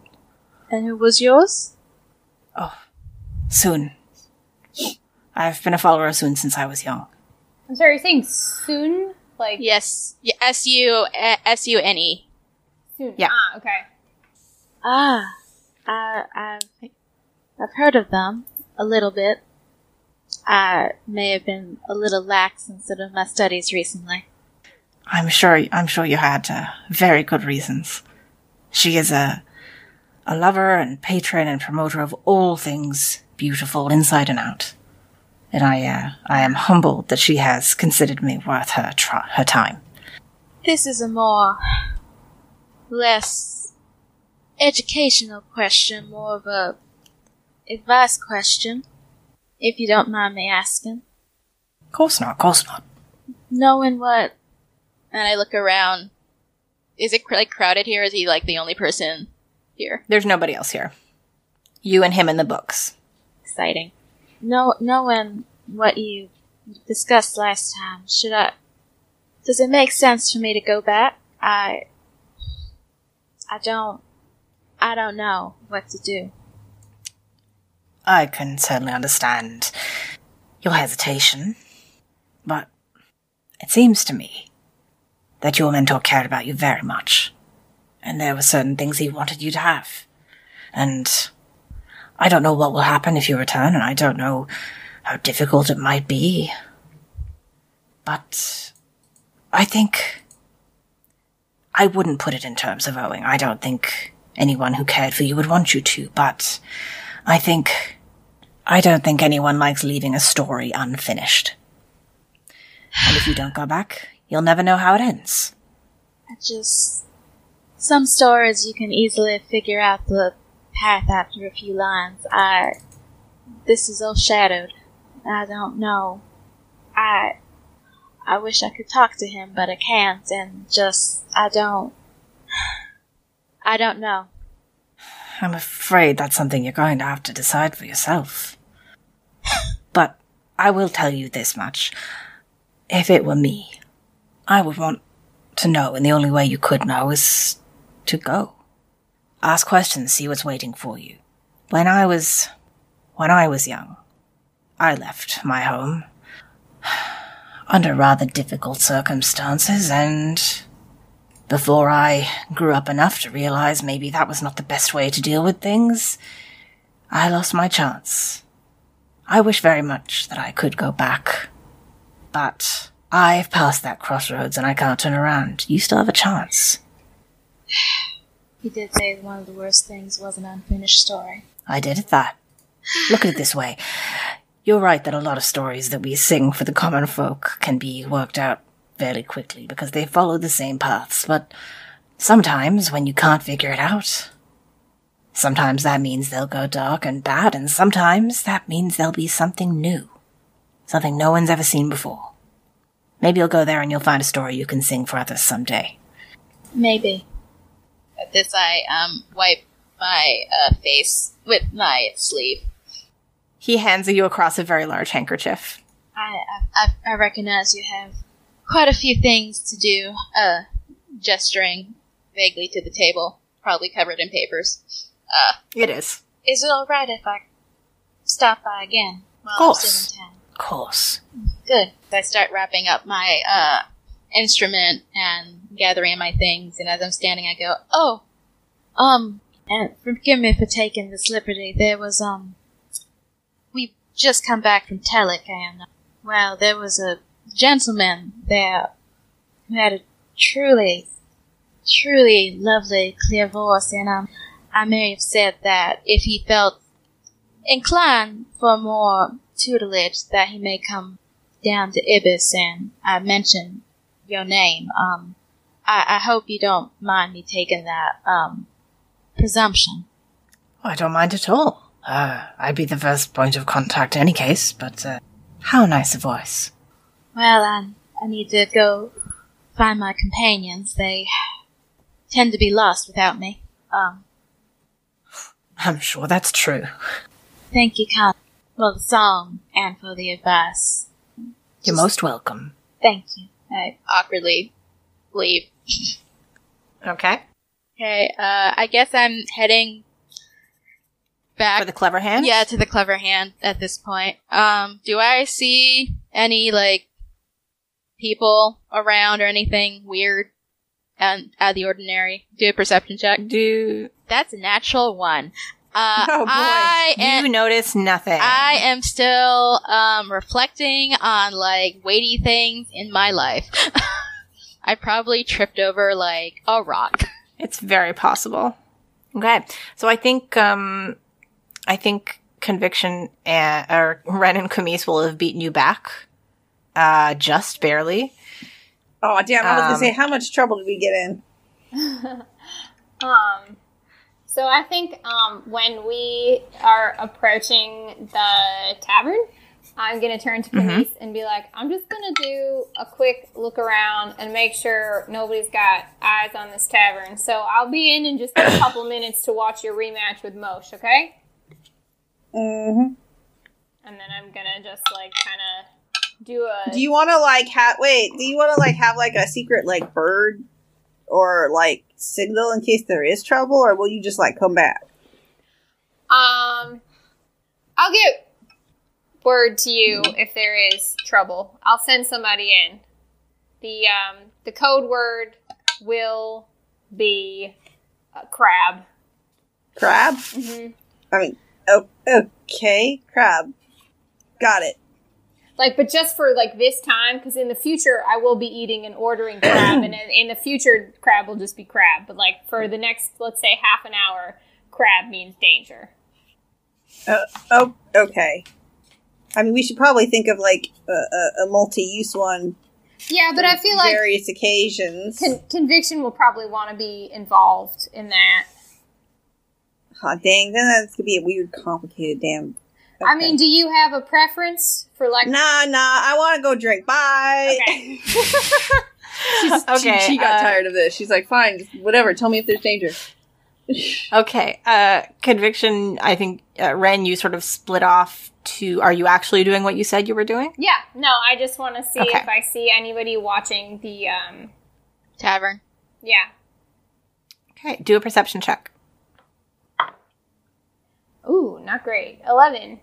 And who was yours? Oh, Sune, I've been a follower of Sune since I was young. I'm sorry, you're saying Sune? Like Yes. Yeah, S U S U N E. Sune. Yeah. Ah, okay. Ah, I, I've I've heard of them a little bit. I may have been a little lax in some of my studies recently. I'm sure I'm sure you had uh, very good reasons. She is a a lover and patron and promoter of all things beautiful inside and out. And I uh, I am humbled that she has considered me worth her tr- her time. This is a more less educational question, more of a advice question, if you don't mind me asking. Of course not, of course not. Knowing what, and I look around. Is it like crowded here? Is he like the only person here? There's nobody else here. You and him in the books. Exciting. No, knowing what you discussed last time, should I? Does it make sense for me to go back? I. I don't. I don't know what to do. I can certainly understand your hesitation, but it seems to me that your mentor cared about you very much, and there were certain things he wanted you to have. And I don't know what will happen if you return, and I don't know how difficult it might be. But I think I wouldn't put it in terms of owing. I don't think anyone who cared for you would want you to, but I think I don't think anyone likes leaving a story unfinished. And if you don't go back, you'll never know how it ends. I just. Some stories you can easily figure out the path after a few lines. I. This is all shadowed. I don't know. I. I wish I could talk to him, but I can't, and just. I don't. I don't know. I'm afraid that's something you're going to have to decide for yourself. [laughs] but I will tell you this much. If it were me, I would want to know, and the only way you could know is to go. Ask questions, see what's waiting for you. When I was, when I was young, I left my home [sighs] under rather difficult circumstances and before I grew up enough to realize maybe that was not the best way to deal with things, I lost my chance. I wish very much that I could go back. But I've passed that crossroads and I can't turn around. You still have a chance. He did say one of the worst things was an unfinished story. I did it that. Look at it this way. You're right that a lot of stories that we sing for the common folk can be worked out fairly quickly because they follow the same paths, but sometimes when you can't figure it out, sometimes that means they'll go dark and bad, and sometimes that means there'll be something new. Something no one's ever seen before. Maybe you'll go there and you'll find a story you can sing for others someday. Maybe. At this, I um wipe my uh, face with my sleeve. He hands you across a very large handkerchief. I, I I recognize you have quite a few things to do. Uh, gesturing vaguely to the table, probably covered in papers. Uh, It is. is it all right if I stop by again while Of course. Course. Good. I start wrapping up my uh, instrument and gathering my things, and as I'm standing, I go, "Oh, um, and forgive me for taking this liberty. There was um, we've just come back from Telek, and well, there was a gentleman there who had a truly, truly lovely, clear voice, and um, I may have said that if he felt inclined for more tutelage, that he may come down to Ibis, and I mentioned your name. Um, I, I hope you don't mind me taking that um presumption. I don't mind at all. Uh, I'd be the first point of contact in any case, but, uh, how nice a voice. Well, I, I need to go find my companions. They tend to be lost without me. Um, I'm sure that's true. thank you, Con, for the song and for the advice. You're most welcome. Thank you. I awkwardly leave. Okay. Okay, uh, I guess I'm heading back. For the clever hand? Yeah, to the clever hand at this point. Um, do I see any like people around or anything weird and out of the ordinary? Do a perception check. Do That's a natural one. Uh, [laughs] Oh, boy. I you am. notice nothing? I am still um, reflecting on like weighty things in my life. [laughs] I probably tripped over like a rock. [laughs] It's very possible. Okay. So I think, um, I think conviction and, or Ren and Camise will have beaten you back, uh, just barely. Oh damn! I was Um, gonna say, how much trouble did we get in? Um, so I think um, when we are approaching the tavern, I'm gonna turn to Denise and be like, I'm just gonna do a quick look around and make sure nobody's got eyes on this tavern. So I'll be in in just a [coughs] couple minutes to watch your rematch with Mosh, okay? hmm And then I'm gonna just like kind of do a. Do you want to like have? Wait, do you want to like have like a secret like bird or like signal in case there is trouble, or will you just like come back? Um, I'll get word to you if there is trouble. I'll send somebody in. The um the code word will be uh, crab. Crab? Mm-hmm. I mean, oh, okay, crab. Got it. Like, but just for like this time, because in the future I will be eating and ordering crab, and in, in the future crab will just be crab. But like for the next, let's say half an hour, crab means danger. Oh, oh okay. I mean, we should probably think of like a, a, a multi-use one. Yeah, but I feel like various occasions. con- conviction will probably want to be involved in that. Aw, dang, then that's gonna be a weird, complicated damn. I mean, do you have a preference for like? nah, nah. I want to go drink. Bye. Okay. [laughs] okay. she, she got uh, tired of this. She's like, fine, whatever. Tell me if there's danger. [laughs] Okay. Uh, conviction. I think uh, Ren, you sort of split off to. Are you actually doing what you said you were doing? yeah. No, I just want to see Okay. if I see anybody watching the. um Tavern. Yeah. Okay. Do a perception check. Ooh, not great. Eleven.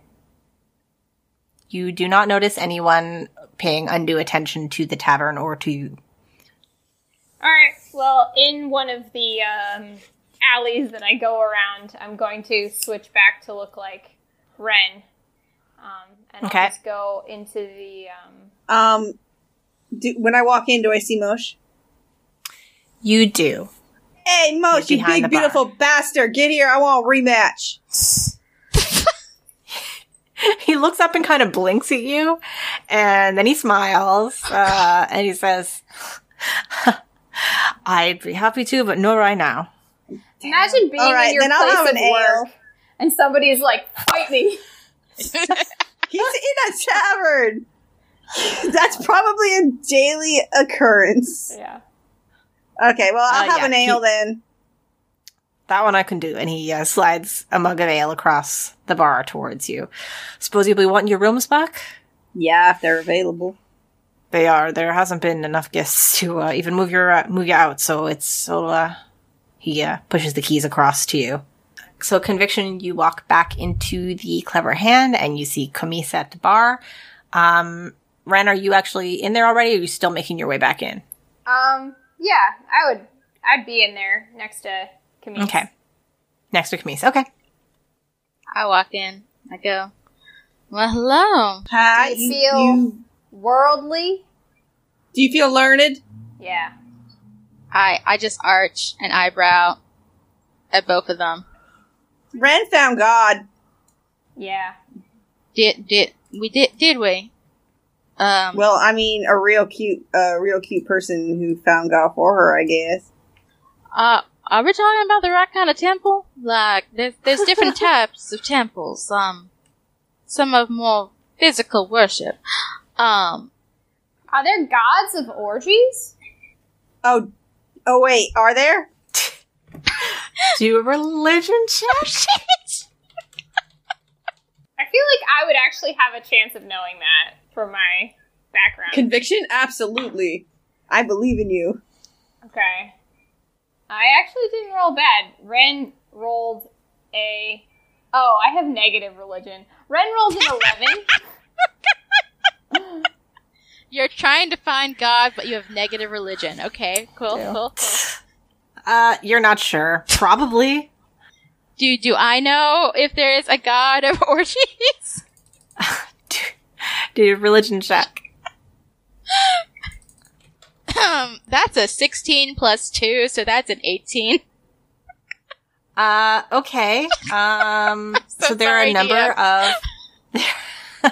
You do not notice anyone paying undue attention to the tavern or to you. All right. Well, in one of the um, alleys that I go around, I'm going to switch back to look like Ren, um, and Okay. I'll just go into the. Um, Um, do, when I walk in, do I see Mosh? You do. Hey, Mosh, You're you behind big the bar. beautiful bastard! Get here! I want a rematch. [laughs] he looks up and kind of blinks at you, and then he smiles, uh, and he says, [laughs] "I'd be happy to, but not right now." Imagine being All right, in your then I'll place have of an ale. work and somebody's like, fight me. [laughs] He's in a tavern. That's probably a daily occurrence. Yeah. Okay, well, I'll Uh, have yeah, an ale he- then. That one I can do, and he uh, slides a mug of ale across the bar towards you. Suppose you'll be wanting your rooms back. Yeah, if they're available. They are. There hasn't been enough guests to uh, even move your uh, move you out, so it's so. Uh, he uh, pushes the keys across to you. So conviction, you walk back into the clever hand, and you see Camise at the bar. Um, Ren, are you actually in there already? Or are you still making your way back in? Um, yeah, I would, I'd be in there next to Camise. Okay, next to Camise. Okay. I walk in. I go, well, hello. Hi, Do you feel- Worldly? do you feel learned? Yeah. I, I just arch an eyebrow at both of them. Ren found God. Yeah. Did, did, we did, did we? Um, Well, I mean, a real cute, a real cute person who found God for her, I guess. uh, are we talking about the right kind of temple? Like, there's, there's different [laughs] types of temples. Um, some of more physical worship. Um, Are there gods of orgies? Oh, oh wait, are there? [laughs] Do a religion check. I feel like I would actually have a chance of knowing that from my background. Conviction? Absolutely. I believe in you. okay. I actually didn't roll bad. Ren rolled a. Oh, I have negative religion. Ren rolled an 11. [laughs] you're trying to find God, but you have negative religion. Okay, cool, Yeah. cool, cool. Uh, you're not sure. Probably. Do, do I know if there is a God of [laughs] orgies? [laughs] Do, do religion check. Um, that's a 16 plus 2, so that's an 18. Uh, okay. Um, [laughs] so so, there are a number DM. of [laughs]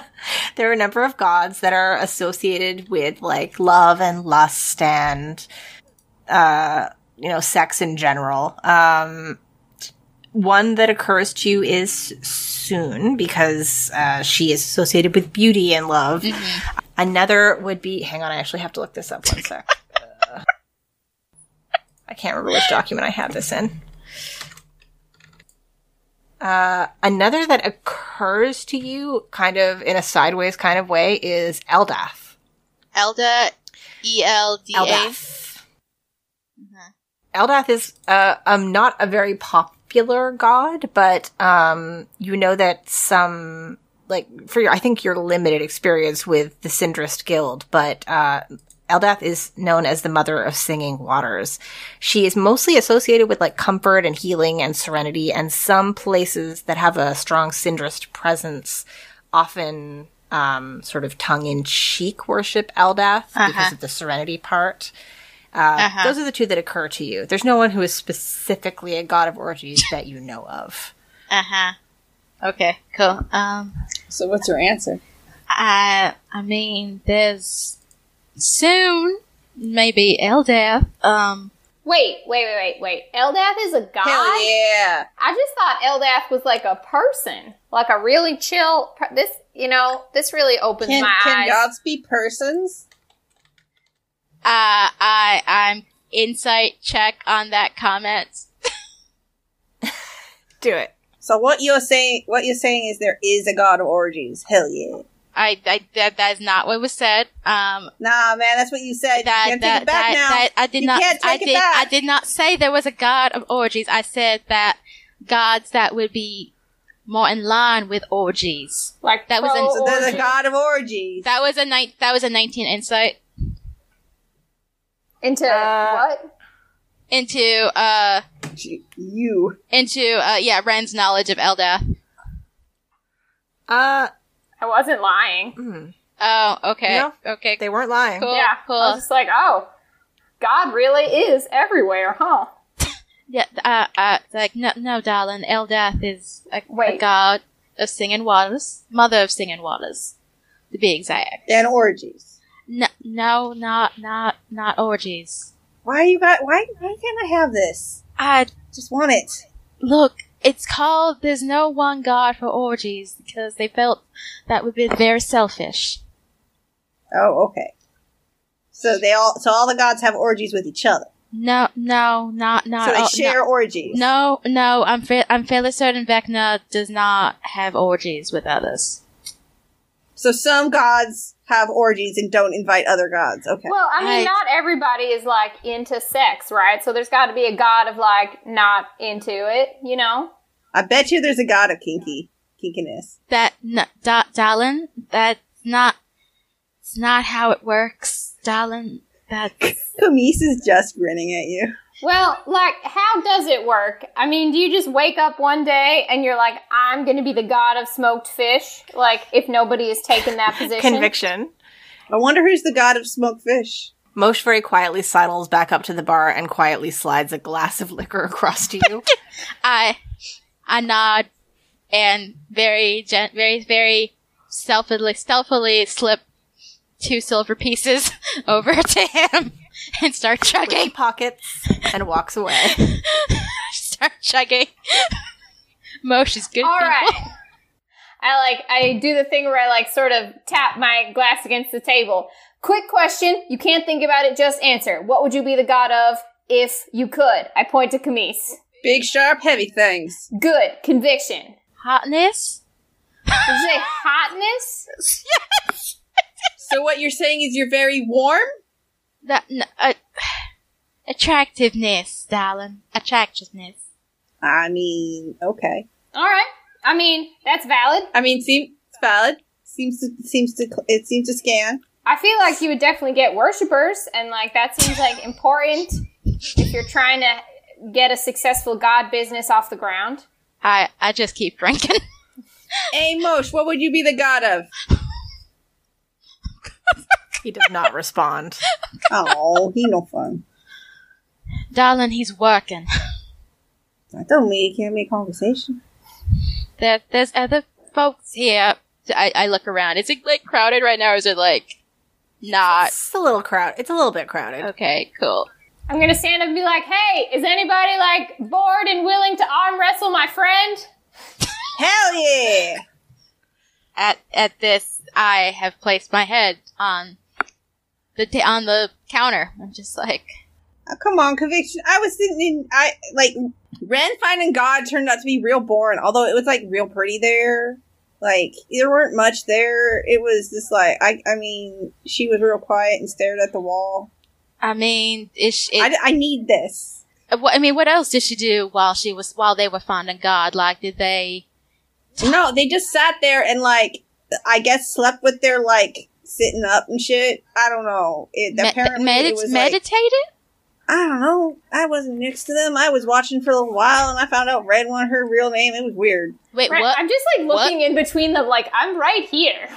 there are a number of gods that are associated with like love and lust and uh, you know, sex in general. Um, one that occurs to you is Sune because uh, she is associated with beauty and love. Another would be. Hang on, I actually have to look this up. One sec. Uh, [laughs] I can't remember which document I have this in. Uh, another that occurs to you, kind of in a sideways kind of way, is Eldath. Elda, E L D A. Eldath. Eldath is uh, um not a very popular god, but um you know that some like for your I think your limited experience with the Sindrist Guild, but uh Eldath is known as the mother of singing waters. She is mostly associated with like comfort and healing and serenity, and some places that have a strong Sindrist presence often um, sort of tongue in cheek worship Eldath Uh-huh. because of the serenity part. Uh, Uh-huh. Those are the two that occur to you. There's no one who is specifically a god of orgies that you know of. Uh huh. Okay, cool. Um, So what's your answer? I, I mean, there's Sune maybe Eldath. Um, wait, wait, wait, wait, wait. Eldath is a god? Hell yeah. I just thought Eldath was like a person, like a really chill. Per- this, you know, this really opens Can, my can eyes. gods be persons? I, I, I'm insight check on that comment. [laughs] Do it. So what you're saying, what you're saying is there is a god of orgies. Hell yeah. I, I that that is not what was said. Um, Nah, man, that's what you said. that you can't that take it back that, now. that I did You not. can't I it did. back. I did not say there was a god of orgies. I said that gods that would be more in line with orgies. like that was pro so there's a god of orgies. That was a night. That was a nineteen insight into Uh, what? Into uh you. into uh yeah Ren's knowledge of Eldath. Uh, I wasn't lying. mm, Oh, okay, No, okay, they weren't lying. cool, yeah, cool. I was just like, oh, God really is everywhere, huh? [laughs] Yeah, uh, uh, like no, no, darling, Eldath is a, a god. of Singing Waters, mother of Singing Waters, to be exact. And orgies. No, no, not not not orgies. Why you got? Why? Why can't I have this? I Just want it. look. It's called "There's No One God for Orgies" because they felt that would be very selfish. Oh, okay. So they all. So all the gods have orgies with each other. No, no, not not. so they all- share no, orgies. no, no. I'm fa- I'm fairly certain Vecna does not have orgies with others. So some gods have orgies and don't invite other gods. Okay. Well, I mean, I- not everybody is like into sex, right? So there's got to be a god of like not into it, you know? I bet you there's a god of kinky kinkiness. That, no, da- darling, that's not. It's not how it works, darling. That's [laughs] Camise is just grinning at you. Well, like, how does it work? I mean, do you just wake up one day and you're like, I'm going to be the god of smoked fish? Like, if nobody has taken that [laughs] position? Conviction. I wonder who's the god of smoked fish. Mosh very quietly sidles back up to the bar and quietly slides a glass of liquor across to you. [laughs] I, I nod and very, gen- very, very stealthily, stealthily slip two silver pieces [laughs] over to him [laughs] and start He chugging. pockets and walks away. [laughs] start chugging. Mosh is good. All people. right. I like, I do the thing where I like sort of tap my glass against the table. Quick question. You can't think about it, just answer. What would you be the god of if you could? I point to Camise. Big, sharp, heavy things. Good. Conviction. Hotness? Did you say hotness? [laughs] So what you're saying is you're very warm? That, n- uh, attractiveness, darling. Attractiveness. I mean, okay. All right. I mean, that's valid. I mean, seems valid. Seems to seems to it seems to scan. I feel like you would definitely get worshippers, and like that seems like important if you're trying to get a successful god business off the ground. I, I just keep drinking. [laughs] Hey, Mosh, what would you be the god of? He does not respond. [laughs] Oh, he no fun. darling, he's working. That don't mean he can't make conversation. There, there's other folks here. I, I look around. Is it like crowded right now, or is it like not? It's a little crowd. It's a little bit crowded. Okay, cool. I'm gonna stand up and be like, "Hey, is anybody like bored and willing to arm wrestle my friend?" [laughs] Hell yeah! At at this, I have placed my head on the ta- on the counter. I'm just like, Oh, come on, conviction. I was thinking, I like Ren finding God turned out to be real boring. Although it was like real pretty there. Like there weren't much there. It was just like I. I mean, she was real quiet and stared at the wall. I mean, is she, I, I need this. Uh, what, I mean, what else did she do while she was while they were finding God? Like, did they? No, they just sat there and like I guess slept with their like sitting up and shit. I don't know. It me- apparently medit- it was like, meditated? I don't know. I wasn't next to them. I was watching for a little while and I found out Red wanted her real name. It was weird. Wait, Right, what? I'm just like looking in between them, like I'm right here.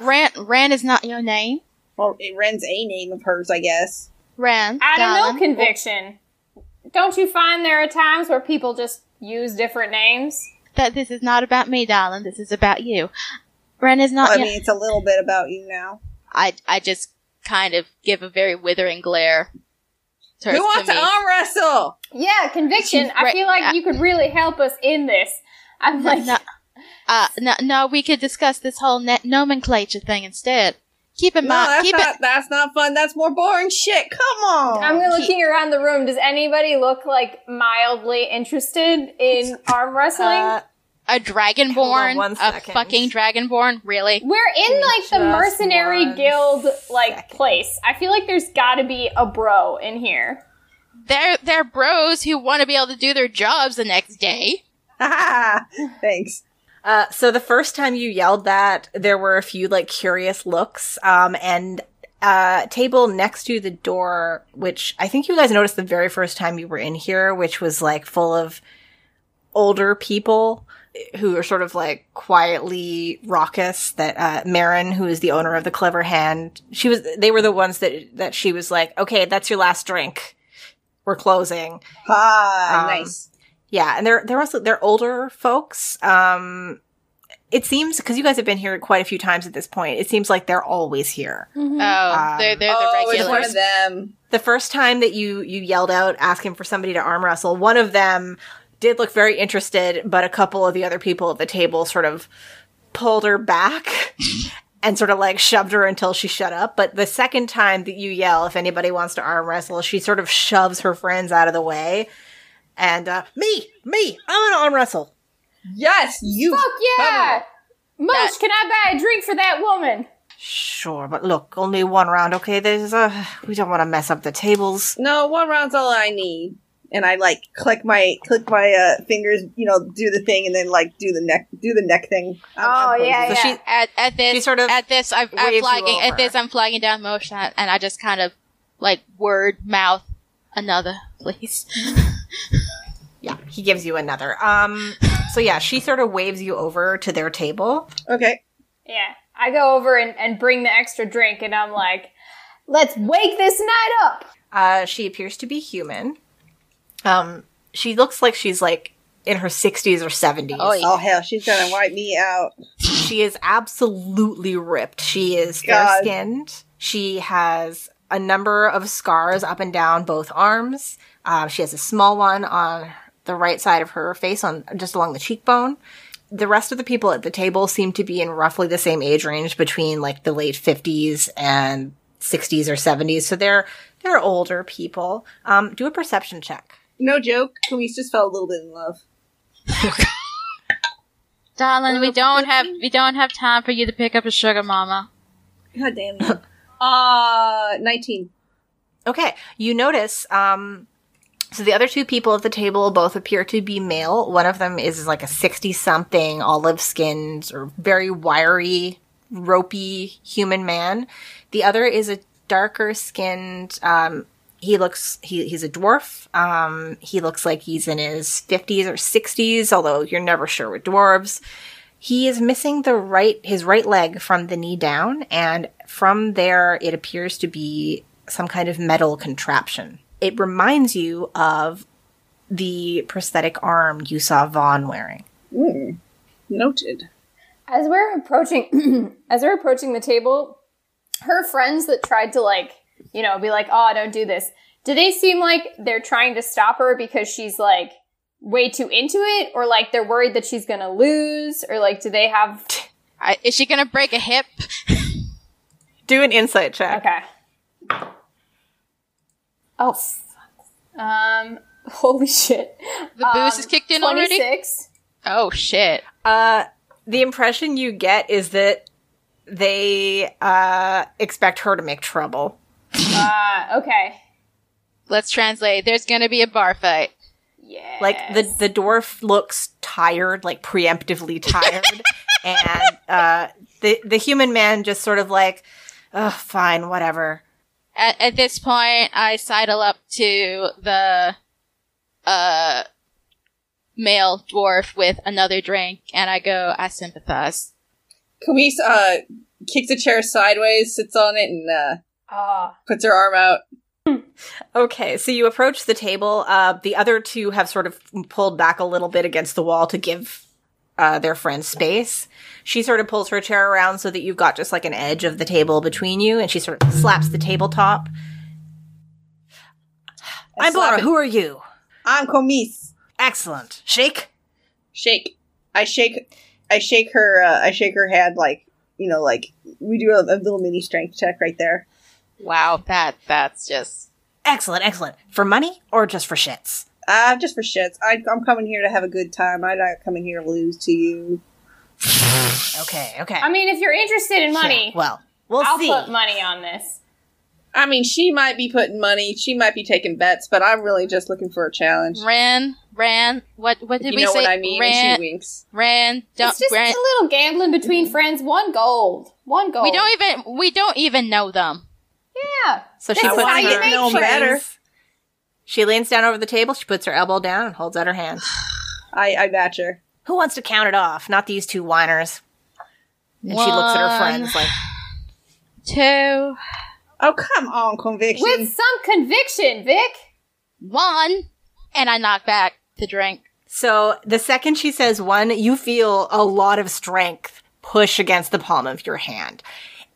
Ran Ran is not your name. Well, it Ren's a name of hers, I guess. Ran. I don't know darling. conviction. Don't you find there are times where people just use different names? That this is not about me, darling. This is about you. Ren is not. Well, I your- mean, it's a little bit about you now. I I just kind of give a very withering glare. Who wants to Camise. arm wrestle? Yeah, conviction. She's I right- feel like uh, you could really help us in this. I'm like, no, uh, no, no, we could discuss this whole net nomenclature thing instead. Keep in No, mind, that's keep not. it. That's not fun. That's more boring shit. Come on. I'm looking around the room. Does anybody look like mildly interested in arm wrestling? Uh, A dragonborn, one a fucking dragonborn, really? We're in me like the mercenary guild like second. place. I feel like there's got to be a bro in here. They're they're bros who want to be able to do their jobs the next day. [laughs] Thanks. Uh, so the first time you yelled that, there were a few like curious looks, um, and uh, table next to the door, which I think you guys noticed the very first time you were in here, which was like full of older people who are sort of like quietly raucous. That uh, Marin, who is the owner of the Clever Hand, she was. They were the ones that that she was like, okay, that's your last drink. We're closing. Ah, Um, nice. Yeah, and they're they're also they're older folks. Um it seems because you guys have been here quite a few times at this point. It seems like they're always here. Oh, Um, they're they're oh, the it's one regulars. of them. The first time that you you yelled out asking for somebody to arm wrestle, one of them did look very interested, but a couple of the other people at the table sort of pulled her back [laughs] and sort of like shoved her until she shut up. But the second time that you yell if anybody wants to arm wrestle, she sort of shoves her friends out of the way. And uh, me, me, I want to arm wrestle. Yes, you. Fuck yeah! Munch, can I buy a drink for that woman? Sure, but look, only one round, okay? There's uh, we don't want to mess up the tables. No, one round's all I need. And I like click my click my uh, fingers, you know, do the thing, and then like do the neck do the neck thing. I'm- I'm Oh, yeah, posing. So yeah. she At at this, She sort of at this, I'm, I'm flagging. At this, I'm flagging down motion, and I just kind of like word mouth another, please. [laughs] Yeah, he gives you another. Um, so yeah, she sort of waves you over to their table. Okay. Yeah. I go over and, and bring the extra drink, and I'm like, let's wake this night up. Uh, she appears to be human. Um, she looks like she's like in her sixties or seventies. Oh, yeah. Oh hell, she's gonna wipe me out. She is absolutely ripped. She is fair skinned. She has a number of scars up and down both arms. Uh, she has a small one on the right side of her face, on just along the cheekbone. The rest of the people at the table seem to be in roughly the same age range between like the late fifties and sixties or seventies. So they're they're older people. Um, do a perception check. No joke. Camise just fell a little bit in love. [laughs] Darling, we don't have we don't have time for you to pick up a sugar mama. God damn you. [laughs] Uh, nineteen. Okay, you notice. Um, so the other two people at the table both appear to be male. One of them is like a sixty-something, olive-skinned or very wiry, ropey human man. The other is a darker-skinned. Um, he looks he, he's a dwarf. Um, he looks like he's in his fifties or sixties, although you're never sure with dwarves. He is missing the right his right leg from the knee down, and from there it appears to be some kind of metal contraption. It reminds you of the prosthetic arm you saw Vaughn wearing. Mm. Noted. As we're approaching, [clears throat] as we're approaching the table, her friends that tried to like, you know, be like, "Oh, don't do this." Do they seem like they're trying to stop her because she's like way too into it, or like they're worried that she's gonna lose, or like do they have? [laughs] I, is she gonna break a hip? [laughs] Do an insight check. Okay. Oh, fuck. um, [laughs] holy shit! The boost is kicked in already. Twenty-six. Oh shit! Uh, the impression you get is that they uh, expect her to make trouble. Uh, okay. Let's translate. There's gonna be a bar fight. Yeah. Like the the dwarf looks tired, like preemptively [laughs] tired, and uh, the the human man just sort of like, oh, fine, whatever. At, at this point, I sidle up to the uh male dwarf with another drink, and I go, "I sympathize." Camise uh kicks a chair sideways, sits on it, and uh Ah. puts her arm out. Okay, so you approach the table. Uh, the other two have sort of pulled back a little bit against the wall to give uh, their friend space. She sort of pulls her chair around so that you've got just like an edge of the table between you, and she sort of slaps the tabletop. I I'm slap Bora. it. Who are you? I'm Camise. Excellent. Shake. Shake. I shake. I shake her. Uh, I shake her hand like you know, like we do a, a little mini strength check right there. Wow, that that's just Excellent. Excellent. For money or just for shits? Uh, just for shits. I, I'm coming here to have a good time. I'm not coming here to lose to you. Okay. Okay. I mean, if you're interested in money, Yeah, well, we'll I'll see. put money on this. I mean, she might be putting money. She might be taking bets, but I'm really just looking for a challenge. Ran, Ran. What what did you we know say? what I mean? Ran, and she winks. Ran. Don't. it's just Ran, a little gambling between friends. One gold. One gold. we don't even we don't even know them. Yeah. So she puts how you her, make know she better. leans- She leans down over the table. She puts her elbow down and holds out her hand. I, I match her. Who wants to count it off? Not these two whiners. And she looks at her One, friends like, Two, Oh, come on, conviction. With some conviction, Vic. one, and I knock back the drink. So the second she says one, you feel a lot of strength push against the palm of your hand.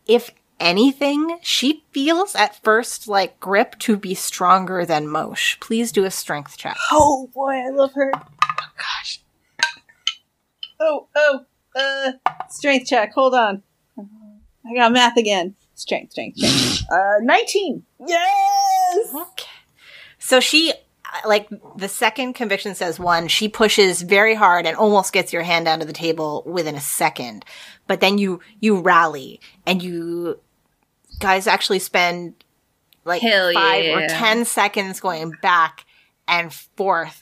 If anything, she feels at first like grip to be stronger than Mosh. Please do a strength check. Oh boy, I love her. Oh gosh. Oh oh. Uh, strength check. Hold on. I got math again. Strength, strength, strength. [laughs] Uh, nineteen. Yes. Okay. So she, uh, like, the second conviction says one, she pushes very hard and almost gets your hand down to the table within a second. But then you, you rally and you guys actually spend like Hell five or ten seconds going back and forth.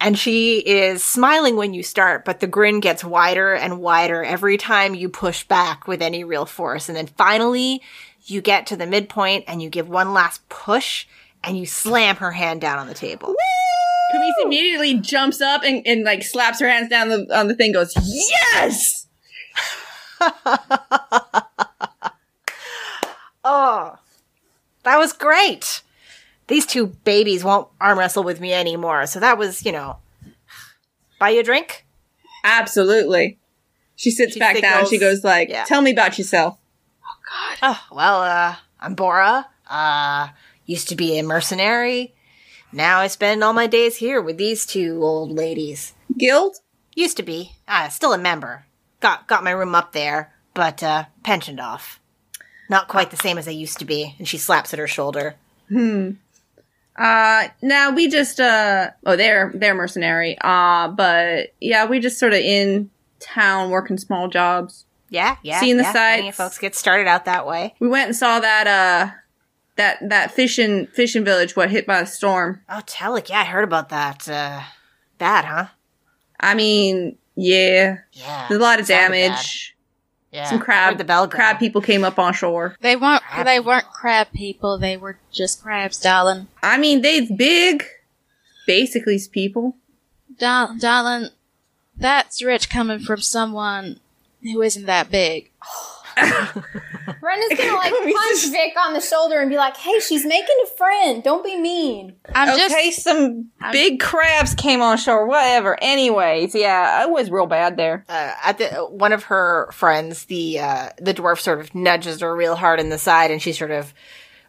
And she is smiling when you start, but the grin gets wider and wider every time you push back with any real force. And then finally, you get to the midpoint and you give one last push and you slam her hand down on the table. Camise immediately jumps up and, and like slaps her hands down the, on the thing. Goes yes. [laughs] Oh, that was great. These two babies won't arm wrestle with me anymore. So that was, you know, buy you a drink? Absolutely. She sits She back down. She goes like, yeah. "Tell me about yourself." Oh God. Oh, well, uh, I'm Bora. Uh, used to be a mercenary. Now I spend all my days here with these two old ladies. Guild. Used to be. Uh, still a member. Got, got my room up there, but, uh, pensioned off. Not quite the same as I used to be. And she slaps at her shoulder. Hmm. Uh, now we just uh oh they're they're mercenary. Uh, but yeah, we just sort of in town working small jobs. Yeah, yeah. Seeing the yeah. Sights. folks get started out that way. We went and saw that uh that that fishing fishing village what hit by the storm. Oh, Telic, yeah, I heard about that. Uh, bad, huh? I mean, yeah, Yeah. there's a lot of damage. bad. Yeah. Some crab the bell crab people came up on shore. They weren't. Crab They people. weren't crab people. They were just crabs, darling. I mean, they's big. Basically, it's people. Dar- darling, that's rich coming from someone who isn't that big. [sighs] [sighs] [sighs] [laughs] Brenda's gonna like [laughs] punch Vic on the shoulder and be like, "Hey, she's making a friend. Don't be mean." I'm okay, just. some I'm- big crabs came on shore. Whatever. Anyways, yeah, it was real bad there. uh, at the one of her friends, the uh, the dwarf sort of nudges her real hard in the side, and she sort of,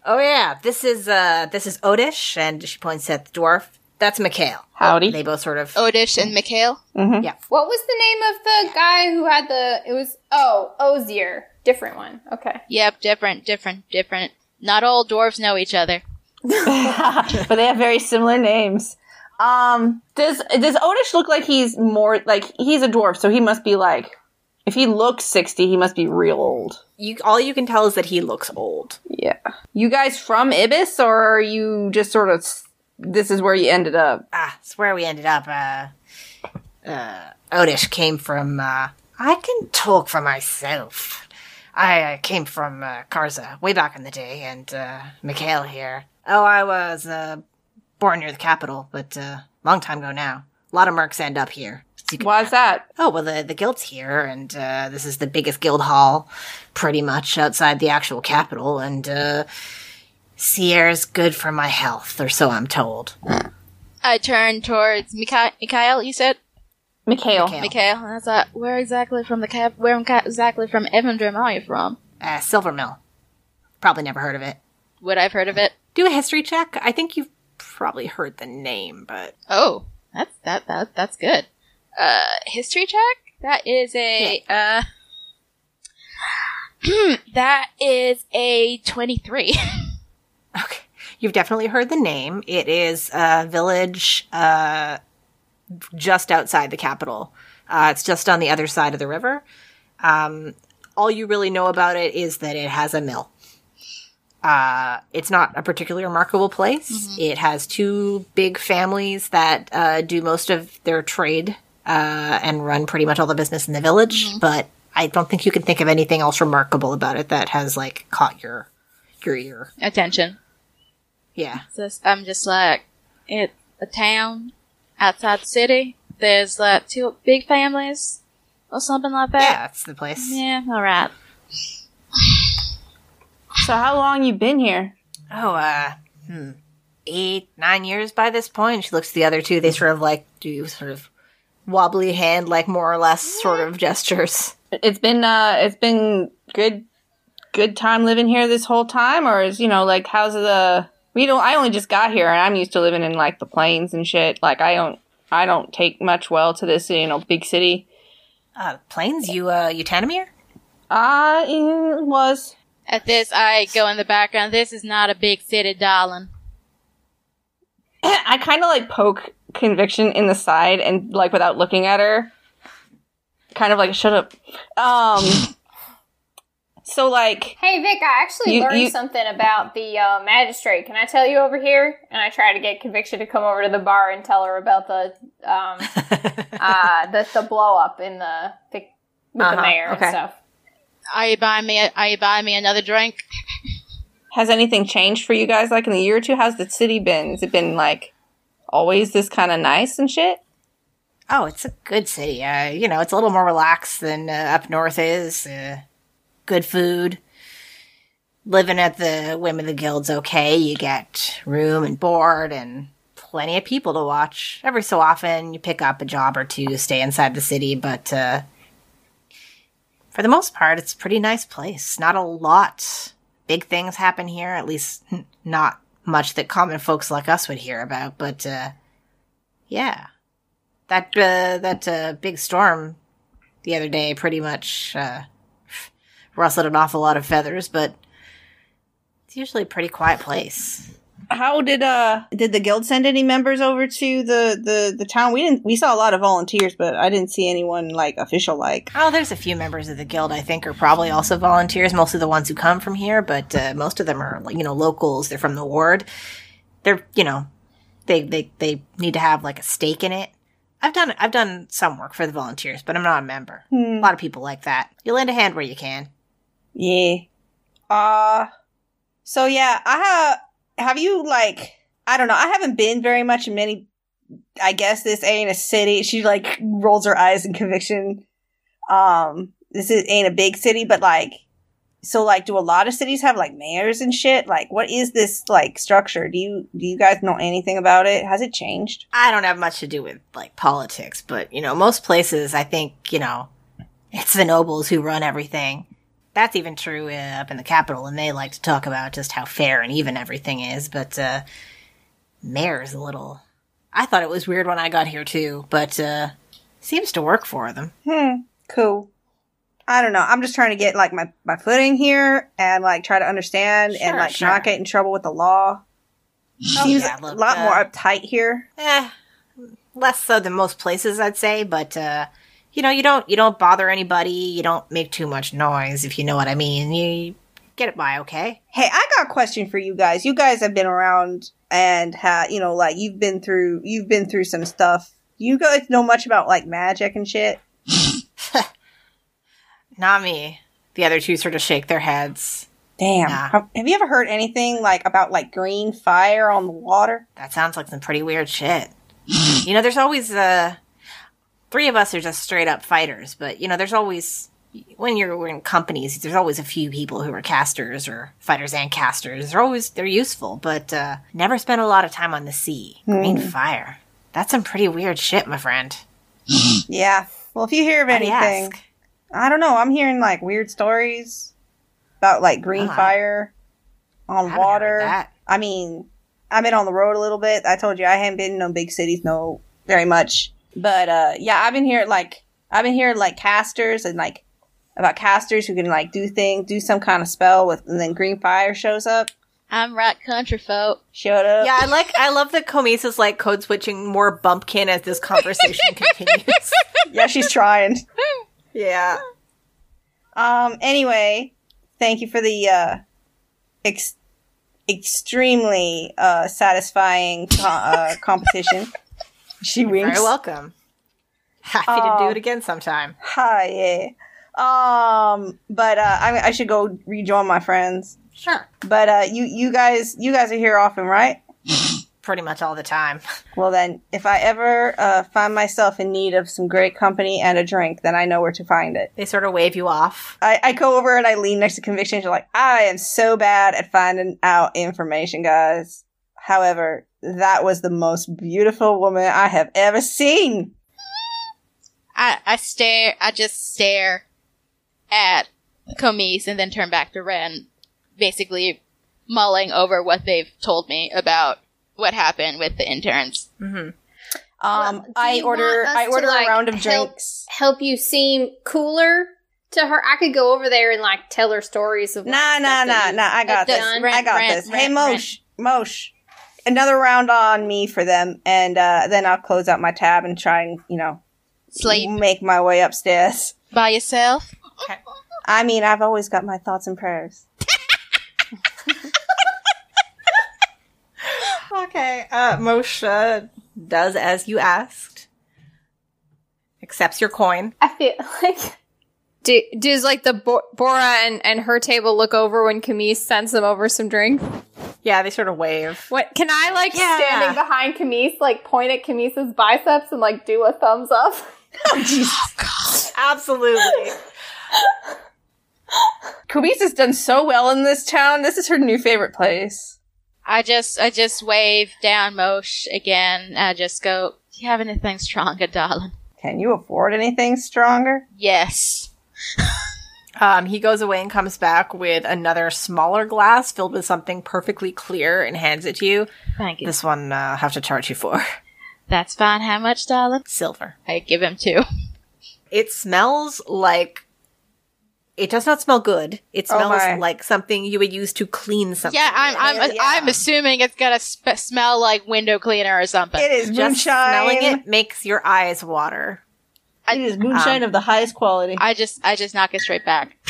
oh yeah, this is uh, this is Odish, and she points at the dwarf. That's Mikhail. Howdy. They both sort of. Odish and Mikhail. Yeah. What was the name of the guy who had the? It was oh Ozier, different one. Okay. [laughs] Yep, different, different, different. Not all dwarves know each other. [laughs] but they have very similar names. Um, does does Odish look like he's more like he's a dwarf, so he must be like if he looks sixty, he must be real old. You, all you can tell is that he looks old. Yeah. You guys from Ibis, or are you just sort of this is where you ended up? Ah, it's where we ended up. Uh, uh, Odish came from. Uh, I can talk for myself. I uh, came from uh, Karza way back in the day, and uh, Mikhail here. Oh, I was uh, born near the capital, but uh, long time ago now. A lot of mercs end up here. So can- that? Oh well, the the guild's here, and uh, this is the biggest guild hall, pretty much outside the actual capital, and uh, sea is good for my health, or so I'm told. I turned towards Mikhail. Mikhail, you said Mikhail. Mikhail. Mikhail. And I thought, where exactly from the cap? Where ca- exactly from Evandrim are you from? Uh, Silver Mill. Probably never heard of it. Would I've heard of it? Do a history check. I think you've probably heard the name, but Oh, that's that that that's good. Uh, history check. That is a uh. [clears throat] that is a twenty-three. [laughs] okay. You've definitely heard the name. It is a village uh, just outside the capital. Uh, it's just on the other side of the river. Um, all you really know about it is that it has a mill. Uh, it's not a particularly remarkable place. It has two big families that uh, do most of their trade uh, and run pretty much all the business in the village. But I don't think you can think of anything else remarkable about it that has like caught your your ear. Attention. Yeah. So I'm just like, it's a town outside the city. There's like two big families or something like that. Yeah, that's the place. Yeah. All right. So how long you been here? Oh, uh, hmm. eight, nine years by this point. She looks at the other two. They sort of like do sort of wobbly hand, like more or less sort of gestures. It's been uh it's been good good time living here this whole time or is you know like how's the we don't I only just got here and I'm used to living in like the plains and shit. Like I don't I don't take much well to this, you know, big city. Uh, planes, you, uh, you Tanamir? Uh it was At this, I go in the background. This is not a big city, darling. [clears throat] I kind of like poke conviction in the side and like without looking at her. Kind of like shut up. Um so like Hey Vic, I actually You- learned you- something about the uh, magistrate. Can I tell you over here? And I try to get Conviction to come over to the bar and tell her about the um, [laughs] uh, the the blow up in the, the with Uh-huh, the mayor okay. and stuff. Are you buying me? Are you buying me another drink? has anything changed for you guys like in the year or two? How's the city been? Has it been like always this kind of nice and shit? Oh, it's a good city. Uh, you know, it's a little more relaxed than uh, up north is. Uh, good food. Living at the whim of the guild's okay. You get room and board and plenty of people to watch. Every so often, you pick up a job or two, stay inside the city, but uh, for the most part, it's a pretty nice place. Not a lot big things happen here, at least not much that common folks like us would hear about, but uh, yeah that uh, that uh, big storm the other day pretty much uh, rustled an awful lot of feathers, but it's usually a pretty quiet place. How did uh did the guild send any members over to the the the town? We didn't. We saw a lot of volunteers, but I didn't see anyone like official. Like Oh, there's a few members of the guild I think are probably also volunteers. Mostly the ones who come from here, but uh, most of them are like, you know locals. They're from the ward. They're you know they they they need to have like a stake in it. I've done I've done some work for the volunteers, but I'm not a member. A hmm, lot of people like that. You lend a hand where you can. Yeah. Uh so yeah, I have. Have you like? I don't know. I haven't been very much in many. I guess this ain't a city. She like rolls her eyes in conviction. Um, this is, ain't a big city, but like, so like, do a lot of cities have like mayors and shit? Like, what is this like structure? Do you do you guys know anything about it? Has it changed? I don't have much to do with like politics, but you know, most places, I think you know, it's the nobles who run everything. That's even true uh, up in the capital, and they like to talk about just how fair and even everything is. But uh, mayor's a little. I thought it was weird when I got here too, but uh, seems to work for them. Hmm. Cool. I don't know. I'm just trying to get like my, my footing here and like try to understand and like sure. not get in trouble with the law. Oh, Seems yeah, a lot uh, more uptight here. Eh, less so than most places, I'd say. But uh, you know, you don't you don't bother anybody. You don't make too much noise, if you know what I mean. You get it by okay. Hey, I got a question for you guys. You guys have been around and ha you know, like you've been through you've been through some stuff. You guys know much about like magic and shit? [laughs] Not me. The other two sort of shake their heads. Damn. Nah. Have, have you ever heard anything like about like green fire on the water? That sounds like some pretty weird shit. [laughs] you know, there's always uh three of us are just straight up fighters, but you know, there's always when you're in companies, there's always a few people who are casters or fighters and casters. They're always they're useful, but uh never spent a lot of time on the sea. Green fire. That's some pretty weird shit, my friend. [laughs] Yeah. Well, if you hear of Why do you anything. I don't know. I'm hearing like weird stories about like green I- fire on haven't water. I mean, I've been on the road a little bit. I told you I haven't been in no big cities, no very much. But uh yeah, I've been hearing like I've been hearing like casters and like about casters who can like do things, do some kind of spell with, and then green fire shows up. I'm right country folk. Showed up. Yeah, I like I love that Camise's like code switching more bumpkin as this conversation [laughs] continues. yeah, she's trying. yeah. Um. Anyway, thank you for the uh, ex- extremely uh satisfying co- uh, competition. She winks. Very welcome. Happy to Oh. do it again sometime. Hi. Yeah. Um. But uh, I, I should go rejoin my friends. Sure. But uh, you you guys you guys are here often, right? Pretty much all the time. [laughs] Well then, if I ever uh, find myself in need of some great company and a drink, then I know where to find it. They sort of wave you off. I, I go over and I lean next to Conviction. And she's like, I am so bad at finding out information, guys. However, that was the most beautiful woman I have ever seen. I, I stare, I just stare at Camise and then turn back to Ren, basically mulling over what they've told me about what happened with the interns. Mm-hmm. Um, Well, I order want us I to, order like, a round of help- drinks. Help you seem cooler to her. I could go over there and like tell her stories of like, Nah, nah, stuff nah, nah. I got this. done. Rent, I got rent, this. rent, hey, rent. Mosh, Mosh, another round on me for them, and uh, then I'll close out my tab and try and you know Sleep make my way upstairs. by yourself. I mean, I've always got my thoughts and prayers. Okay. Uh, Moshe does as you asked. Accepts your coin. I feel like. Do, does like the Bo- Bora and, and her table look over when Camise sends them over some drinks? Yeah, they sort of wave. What can I like Yeah. standing behind Camise, like point at Camise's biceps and like do a thumbs up? [laughs] Oh, [laughs] Absolutely. Camise's done so well in this town. This is her new favorite place. I just, I just wave down Mosh again. I just go, "Do you have anything stronger, darling?" Can you afford anything stronger? Yes. [laughs] Um, he goes away and comes back with another smaller glass filled with something perfectly clear and hands it to you. Thank you. This one uh, I have to charge you for [laughs] That's fine. How much, darling? silver. I give him two. It smells like. It does not smell good. It Oh smells my. like something you would use to clean something. Yeah, I'm, I'm, Yeah. I'm assuming it's gonna sp- smell like window cleaner or something. It is Just moonshine. smelling it makes your eyes water. It is moonshine Um, of the highest quality. I just, I just knock it straight back. [laughs]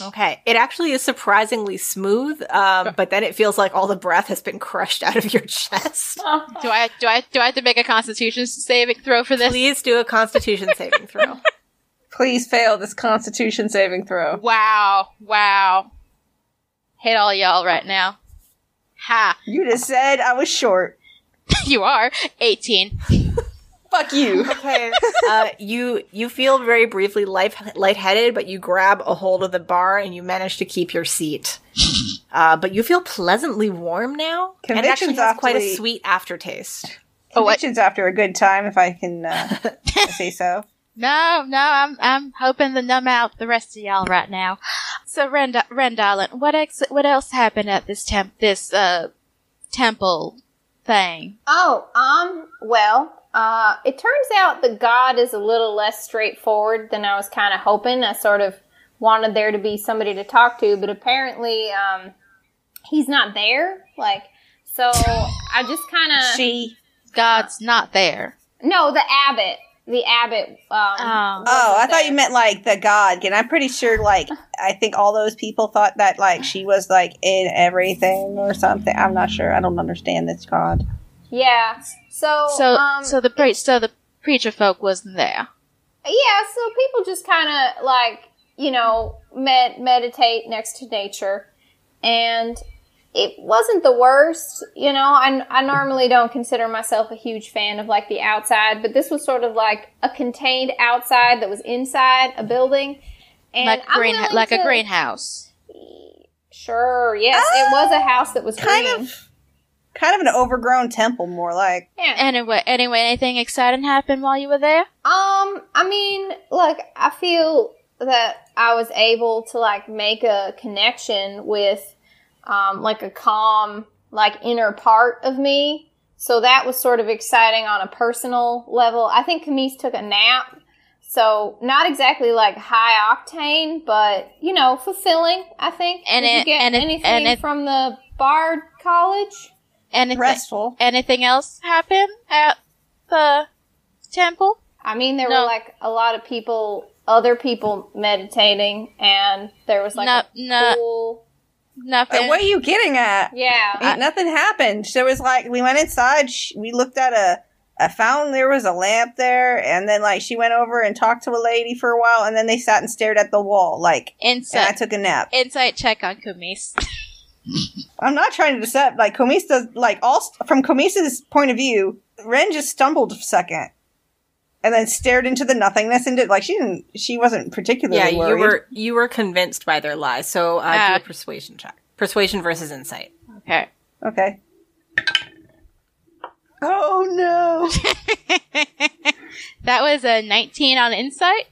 Okay. It actually is surprisingly smooth, um, but then it feels like all the breath has been crushed out of your chest. [laughs] Do I, do I, do I have to make a Constitution saving throw for this? Please do a constitution [laughs] saving throw. Please fail this Constitution saving throw. Wow, wow. Hit all y'all right now. Ha! You just said I was short. you are eighteen. Fuck you. [laughs] Okay. Uh, you you feel very briefly light, lightheaded, but you grab a hold of the bar and you manage to keep your seat. [laughs] Uh, but you feel pleasantly warm now. and it actually Conviction's has quite a sweet aftertaste. Oh, what? Convictions after a good time, if I can uh, [laughs] say so. No, no, I'm I'm hoping to numb out the rest of y'all right now. So Ren, Ren darling, what ex- what else happened at this temp this uh temple thing? Oh, um, well, uh, it turns out the god is a little less straightforward than I was kind of hoping. I sort of wanted there to be somebody to talk to, but apparently, um, he's not there. Like, so I just kind of She. God's not there. no, the abbot, the abbot. Um, Oh. Oh, I wasn't thought you meant like the god. And I'm pretty sure, like, I think all those people thought that, like, she was, like, in everything or something. I'm not sure. I don't understand this god. Yeah. So, So um, so the pre- so the preacher folk wasn't there. yeah, so people just kind of like, you know, med- meditate next to nature. And it wasn't the worst, you know. I, I normally don't consider myself a huge fan of like the outside, but this was sort of like a contained outside that was inside a building. And like I'm green willing like a greenhouse. Sure, yes, it was a house that was Kind green. of. Kind of an overgrown temple, more like. Yeah. Anyway, anyway, anything exciting happened while you were there? Um, I mean, look, I feel that I was able to like make a connection with um like a calm like inner part of me. So that was sort of exciting on a personal level. I think Camise took a nap. So not exactly like high octane, but you know, fulfilling, I think. And Did you get and it- anything and it- from the Bard College? Anything Restful. anything else happen at the temple? I mean, there No. were like a lot of people, other people meditating, and there was like No, a no. pool. Nothing. Uh, what are you getting at? Yeah. Ain't nothing happened. There was like we went inside. Sh- we looked at a a fountain. There was a lamp there, and then like she went over and talked to a lady for a while, and then they sat and stared at the wall. Like, and I took a nap. insight check on Camise. [laughs] I'm not trying to decept. Like Camise. Like all from Camise's point of view, Ren just stumbled a second, and then stared into the nothingness and did like she didn't. She wasn't particularly Yeah, you were you were convinced by their lies. So uh, Ah. do a persuasion check. Persuasion versus insight. Okay. okay. Oh no! [laughs] that was a 19 on insight.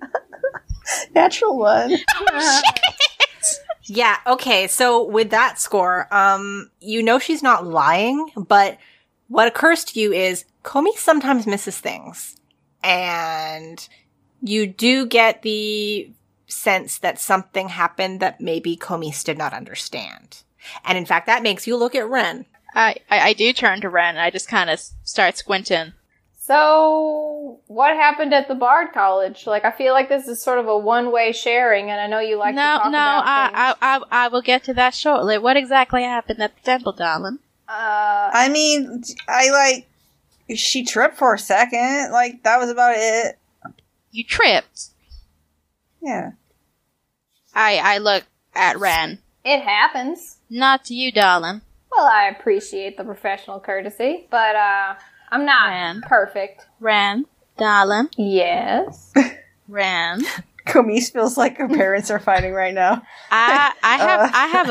[laughs] Natural one. [laughs] Yeah, okay. So with that score, um, you know she's not lying, but what occurs to you is Camise sometimes misses things. And you do get the sense that something happened that maybe Camise did not understand. And in fact, that makes you look at Ren. I, I, I do turn to Ren. I just kind of start squinting. So, what happened at the Bard College? Like, I feel like this is sort of a one-way sharing, and I know you like no, to talk no, about I, things. I, I, I will get to that shortly. What exactly happened at the temple, darling? uh, I mean, I like. She tripped for a second. Like that was about it. You tripped. Yeah. I, I look at Ren. it happens. Not to you, darling. Well, I appreciate the professional courtesy, but uh, I'm not Man. perfect. Ran. darling. Yes. [laughs] Ran. Camise feels like her parents are fighting right now. I I [laughs] have Uh. I have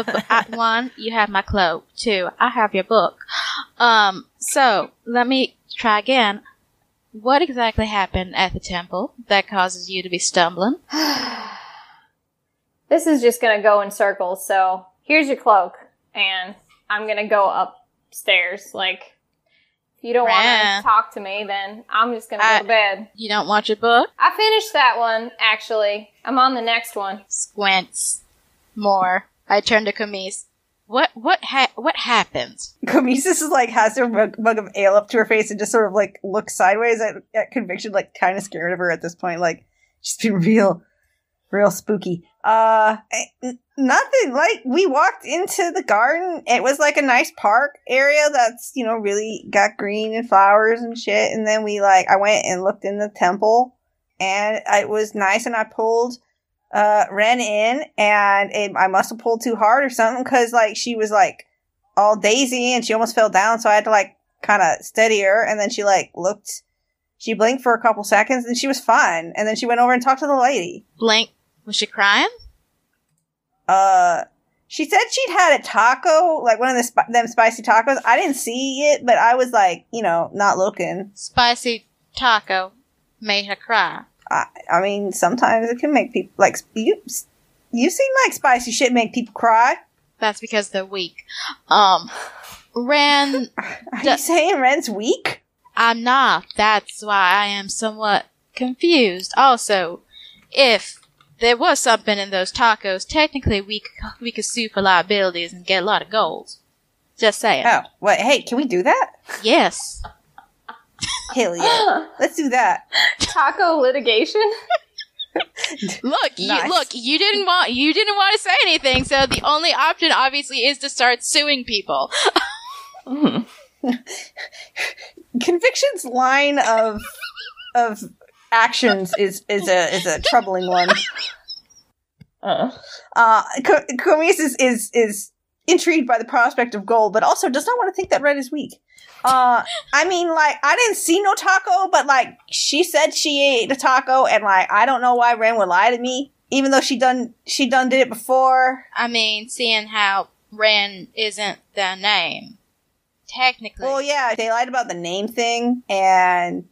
a [laughs] one, you have my cloak. Two, I have your book. Um, so let me try again. What exactly happened at the temple that causes you to be stumbling? [sighs] this is just gonna go in circles, so here's your cloak, and I'm gonna go upstairs. Like, if you don't want to talk to me, then I'm just gonna go to bed. You don't watch your book? I finished that one, actually. I'm on the next one. Squints more. I turn to Camise. What what ha- what happened? Camise is like has her mug, mug of ale up to her face and just sort of like looks sideways at, at conviction, like kind of scared of her at this point. Like she's been real, real spooky. Uh, eh, nothing. Like we walked into the garden. It was like a nice park area that's you know really got green and flowers and shit. And then we like I went and looked in the temple, and it was nice. And I pulled uh Ren in, and it, I must have pulled too hard or something because like she was like all daisy and she almost fell down so i had to like kind of steady her and then she like looked she blinked for a couple seconds and she was fine and then she went over and talked to the lady Blink. Was she crying? uh she said she'd had a taco like one of the sp- them spicy tacos i didn't see it but i was like you know not looking Spicy taco made her cry. i, I mean sometimes it can make people like you you seem like spicy shit make people cry That's because they're weak. Um, Ren, [laughs] are Duh. you saying ren's weak I'm not. That's why I am somewhat confused. Also, if there was something in those tacos, technically we c- we could sue for liabilities and get a lot of gold. Just saying. oh what hey can we do that Yes. hell yeah let's do that Taco litigation? [laughs] Look, you, Nice. look, you didn't want you didn't want to say anything, so the only option obviously is to start suing people. Hmm. [laughs] Conviction's line of of actions is is a is a [laughs] troubling one. Uh, Uh, Co- Camise is, is is intrigued by the prospect of gold, but also does not want to think that Red is weak. Uh, I mean, like I didn't see no taco, but like she said she ate a taco, and like I don't know why Ren would lie to me, even though she done she done did it before. I mean, seeing how Ren isn't their name, technically. Well, yeah, they lied about the name thing, and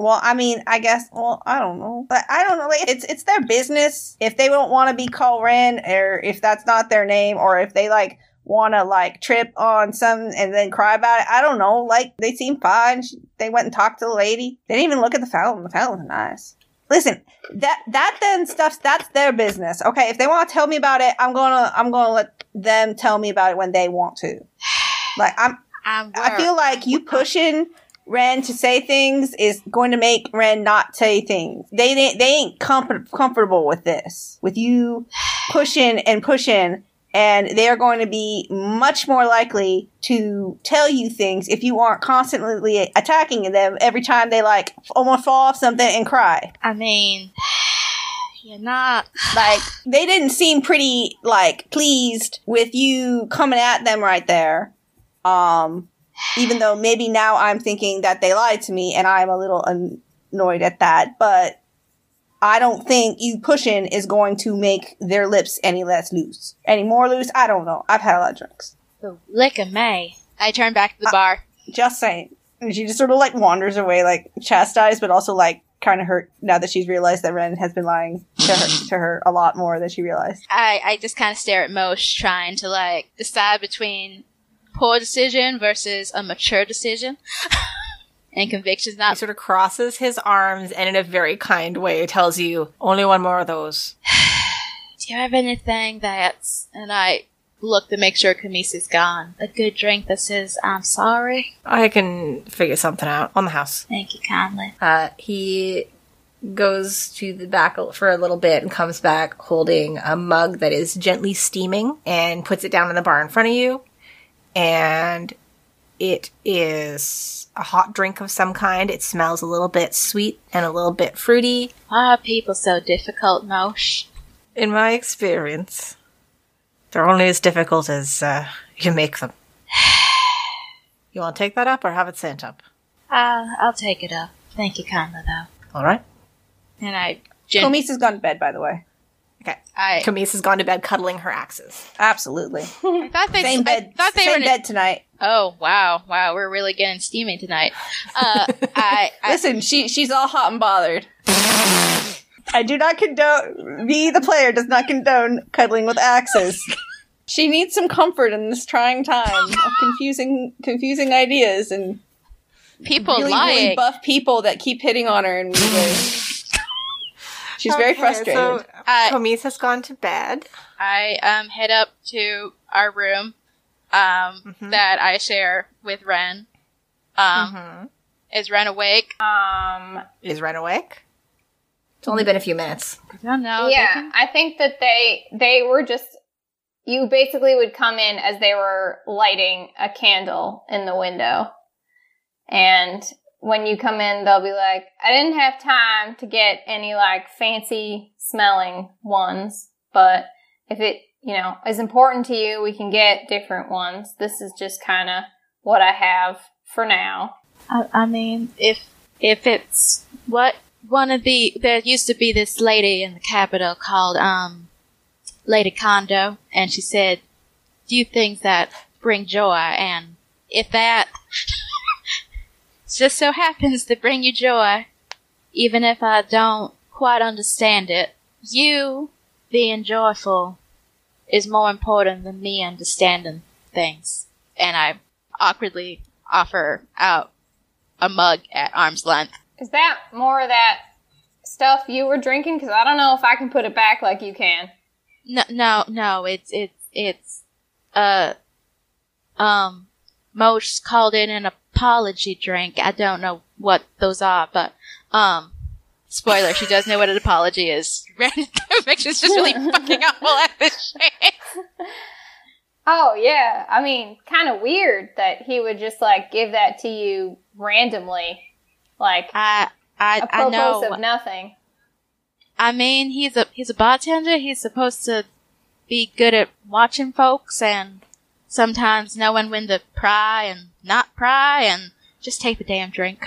well, I mean, I guess, well, I don't know, but I don't know. Like, it's it's their business if they don't want to be called Ren, or if that's not their name, or if they like want to like trip on some and then cry about it. I don't know. Like, they seem fine. She- They went and talked to the lady. They didn't even look at the fountain. The fountain was nice. Listen, that that then stuff that's their business. Okay, if they want to tell me about it, I'm gonna I'm gonna let them tell me about it when they want to. Like I'm I'm I feel like you [laughs] pushing Ren to say things is going to make Ren not say things. They didn't, they ain't com- comfortable with this. With you pushing and pushing and they are going to be much more likely to tell you things if you aren't constantly attacking them every time they like almost fall off something and cry. I mean, [sighs] you're not. Like they didn't seem pretty like pleased with you coming at them right there. Um even though maybe now I'm thinking that they lied to me and I'm a little annoyed at that, but I don't think you pushing is going to make their lips any less loose. Any more loose? I don't know. I've had a lot of drinks. The lick of May. I turn back to the uh, bar. Just saying. And she just sort of like wanders away, like chastised, but also like kind of hurt now that she's realized that Ren has been lying to her to her a lot more than she realized. I, I just kind of stare at Mosh, trying to like decide between poor decision versus a mature decision. [laughs] and conviction's not. He sort of crosses his arms and in a very kind way tells you, only one more of those. [sighs] Do you have anything that's. And I look to make sure Camise is gone. A good drink that says, I'm sorry. I can figure something out on the house. Thank you kindly. Uh, he goes to the back for a little bit and comes back holding a mug that is gently steaming and puts it down in the bar in front of you. And it is a hot drink of some kind. It smells a little bit sweet and a little bit fruity. Why are people so difficult, Mosh? In my experience, they're only as difficult as uh, you make them. [sighs] You want to take that up or have it sent up? Uh, I'll take it up. Thank you kindly, though. All right. And I. Gen- Camise has gone to bed, by the way. Okay. I, Camise has gone to bed cuddling her axes. Absolutely. [laughs] I thought they. Same bed. I thought they same were. in bed tonight. Oh wow, wow, we're really getting steamy tonight. Uh, [laughs] I, I Listen, she she's all hot and bothered. I do not condone. Me, the player, does not condone cuddling with axes. [laughs] she needs some comfort in this trying time of [gasps] confusing confusing ideas and people really, lying. really buff people that keep hitting on her in weird ways. She's very Okay, frustrated. So I, Camise has gone to bed. I um head up to our room, um Mhm. that I share with Ren. Um, Mm-hmm. is Ren awake? Um, Is Ren awake? It's only been a few minutes. I don't know. they yeah, can- I think that they they were just you basically would come in as they were lighting a candle in the window. And when you come in, they'll be like, I didn't have time to get any like fancy smelling ones, but if it, you know, is important to you, we can get different ones. This is just kind of what I have for now. I, I mean, if if it's what one of the there used to be this lady in the capital called um Lady Kondo, and she said, "Do things that bring joy," and if that just so [laughs] happens to bring you joy, even if I don't quite understand it, you being joyful is more important than me understanding things. And I awkwardly offer out a mug at arm's length. Is that more of that stuff you were drinking? Because I don't know if I can put it back like you can. No, no, no. It's it's it's uh um. Mosh called it an apology drink. I don't know what those are, but um. Spoiler: She does know what an apology is. [laughs] Conviction's just really fucking awful at this shit. [laughs] Oh yeah, I mean, kind of weird that he would just like give that to you randomly, like I I I apropos know. of nothing. I mean, he's a he's a bartender. He's supposed to be good at watching folks and sometimes knowing when to pry and not pry and just take the damn drink.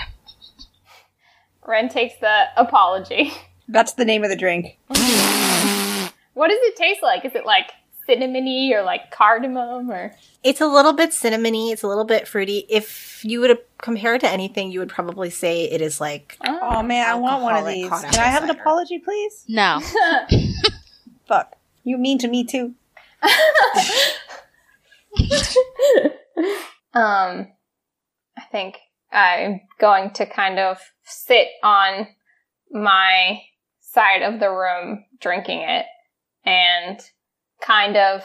Ren takes the apology. That's the name of the drink. What does it taste like? Is it like cinnamony or like cardamom or? It's a little bit cinnamony. It's a little bit fruity. If you would compare it to anything, you would probably say it is like Oh, oh man, I want one of these. hot Can I have an apology, please? No, [laughs] Fuck. You mean to me too. [laughs] [laughs] um, I think I'm going to kind of sit on my side of the room drinking it and kind of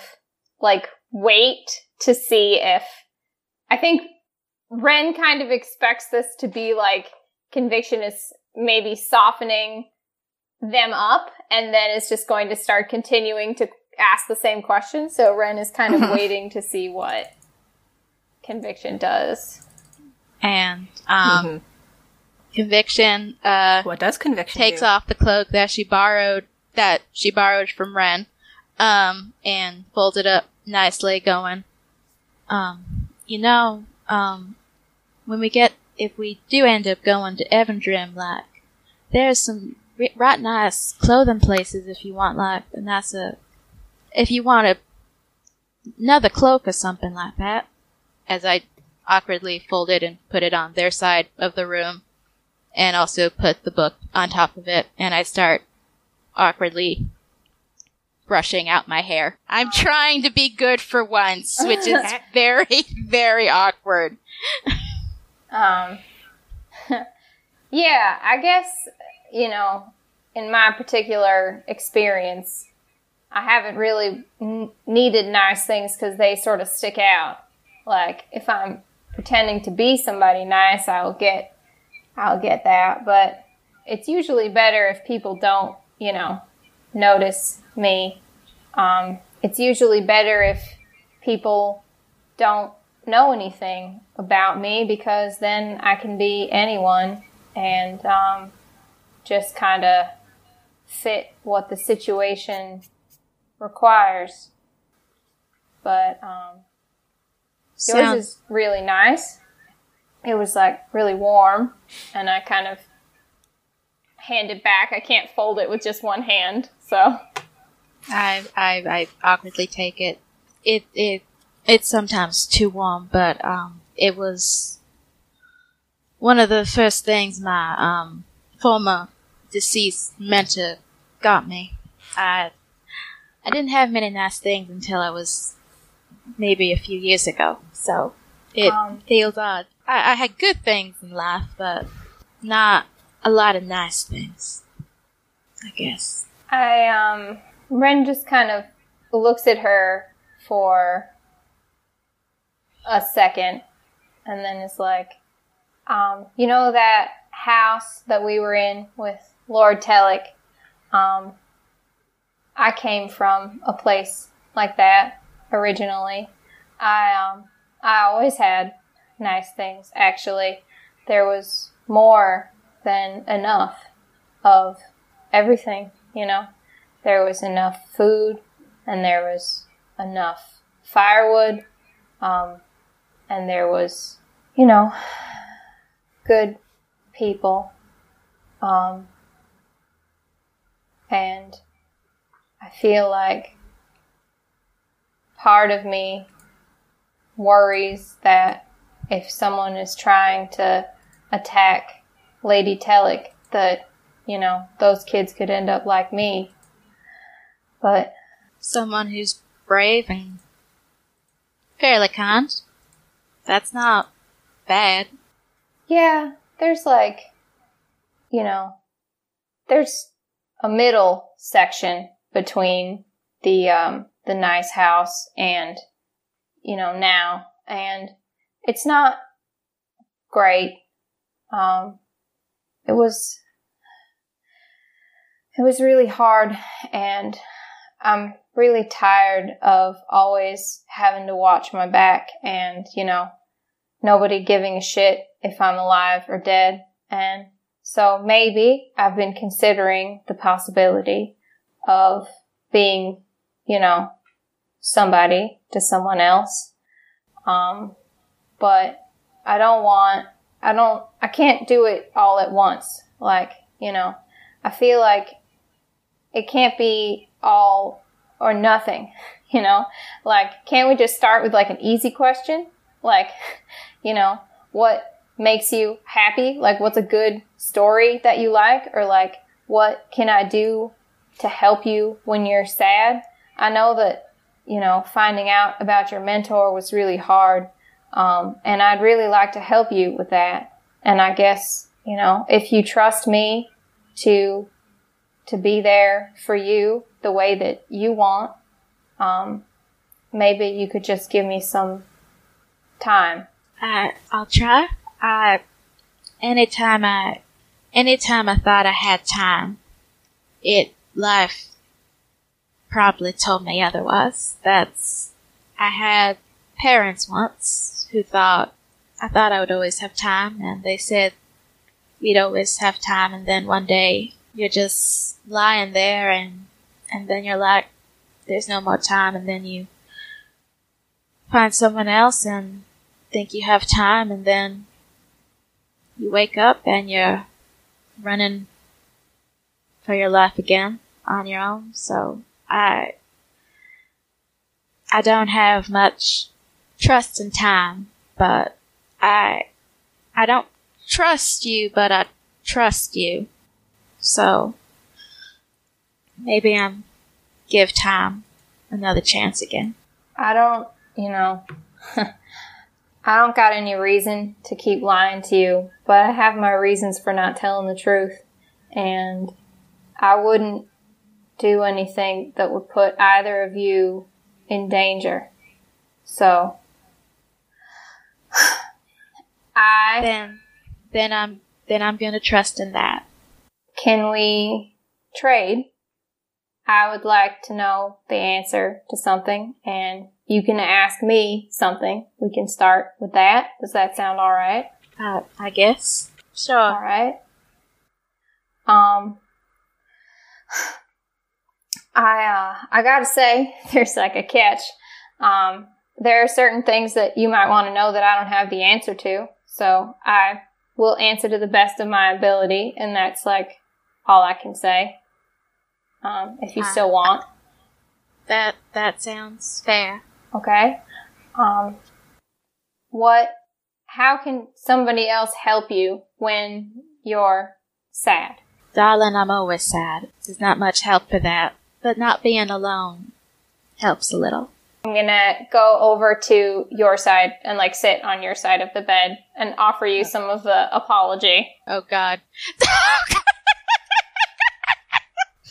like wait to see if I think Ren kind of expects this to be like conviction is maybe softening them up and then is just going to start continuing to ask the same question. So Ren is kind of [laughs] waiting to see what conviction does. and um, Mhm. conviction uh what does conviction takes do? off the cloak that she borrowed that she borrowed from Ren, um, and folds it up nicely, going, um, you know, um, when we get if we do end up going to Evandrim, like, there's some ri- right nice clothing places if you want like and that's a nicer, if you want a another cloak or something like that. As I awkwardly fold it and put it on their side of the room, and also put the book on top of it, and I start awkwardly brushing out my hair. I'm trying to be good for once, which is [laughs] very, very awkward. Um, [laughs] yeah, I guess, you know, in my particular experience, I haven't really n- needed nice things because they sort of stick out. Like, if I'm pretending to be somebody nice, I'll get, I'll get that. But it's usually better if people don't, you know, notice me. Um, it's usually better if people don't know anything about me because then I can be anyone and um, just kind of fit what the situation requires. But um, yours Sound- is really nice. It was like really warm, and I kind of hand it back. I can't fold it with just one hand, so I, I, I awkwardly take it. It, it, it's sometimes too warm, but, um, it was one of the first things my, um, former deceased mentor got me. I, I didn't have many nice things until I was maybe a few years ago, so it Um, feels odd. I, I had good things in life, but not a lot of nice things. I guess. I um Ren just kind of looks at her for a second and then is like, um, you know that house that we were in with Lord Tellick? Um, I came from a place like that originally. I um I always had nice things actually. There was more than enough of everything, you know. There was enough food and there was enough firewood, um, and there was, you know, good people. Um, and I feel like part of me worries that if someone is trying to attack Lady Tellick, that, you know, those kids could end up like me. But someone who's brave and fairly kind. That's not bad. Yeah, there's like, you know, there's a middle section between the um the nice house and you know now and it's not great. Um it was it was really hard and I'm really tired of always having to watch my back and, you know, nobody giving a shit if I'm alive or dead. And so maybe I've been considering the possibility of being, you know, somebody to someone else. Um, but I don't want, I don't, I can't do it all at once. Like, you know, I feel like it can't be all or nothing, [laughs] you know? Like, can't we just start with like an easy question? Like, [laughs] you know, what makes you happy? Like, what's a good story that you like? Or like, what can I do to help you when you're sad? I know that, you know, finding out about your mentor was really hard. Um, and I'd really like to help you with that. And I guess, you know, if you trust me to, to be there for you the way that you want, um, maybe you could just give me some time. I I'll try. I anytime I anytime I thought I had time, it life probably told me otherwise. That's I had parents once who thought I thought I would always have time and they said we'd always have time and then one day you're just lying there and and then you're like there's no more time and then you find someone else and think you have time and then you wake up and you're running for your life again on your own. So I I don't have much trust in time, but I I don't trust you, but I trust you. So maybe I'm give time another chance again. I don't, you know, [laughs] I don't got any reason to keep lying to you, but I have my reasons for not telling the truth. And I wouldn't do anything that would put either of you in danger. So, [sighs] I Then then I'm then I'm gonna trust in that. can we trade? I would like to know the answer to something, and you can ask me something. We can start with that. Does that sound all right? Uh, I guess. Sure. All right. Um, I uh, I gotta say, [laughs] there's like a catch. Um, there are certain things that you might want to know that I don't have the answer to. So I will answer to the best of my ability, and that's like all I can say. Um, if you still want, That that sounds fair. okay. Um, what? How can somebody else help you when you're sad? Darling, I'm always sad. There's not much help for that. But not being alone helps a little. I'm gonna go over to your side and like sit on your side of the bed and offer you some of the apology. Oh god.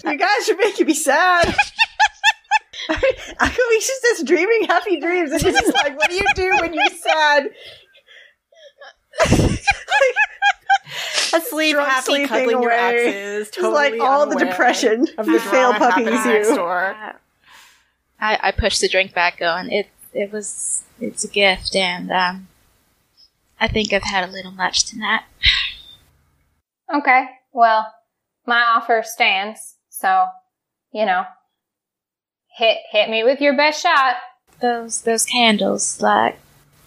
You guys are making me sad. [laughs] I mean, Akalisha's just dreaming happy dreams, and it's just like, what do you do when you're sad? [laughs] Asleep, [laughs] Drunk happy, sleeping cuddling your away. exes. Just like all the depression of the fail drama happening puppies next you. door. I, I pushed the drink back going. It it was it's a gift and um I think I've had a little much tonight. Okay, well, my offer stands, so you know, hit hit me with your best shot. Those those candles, like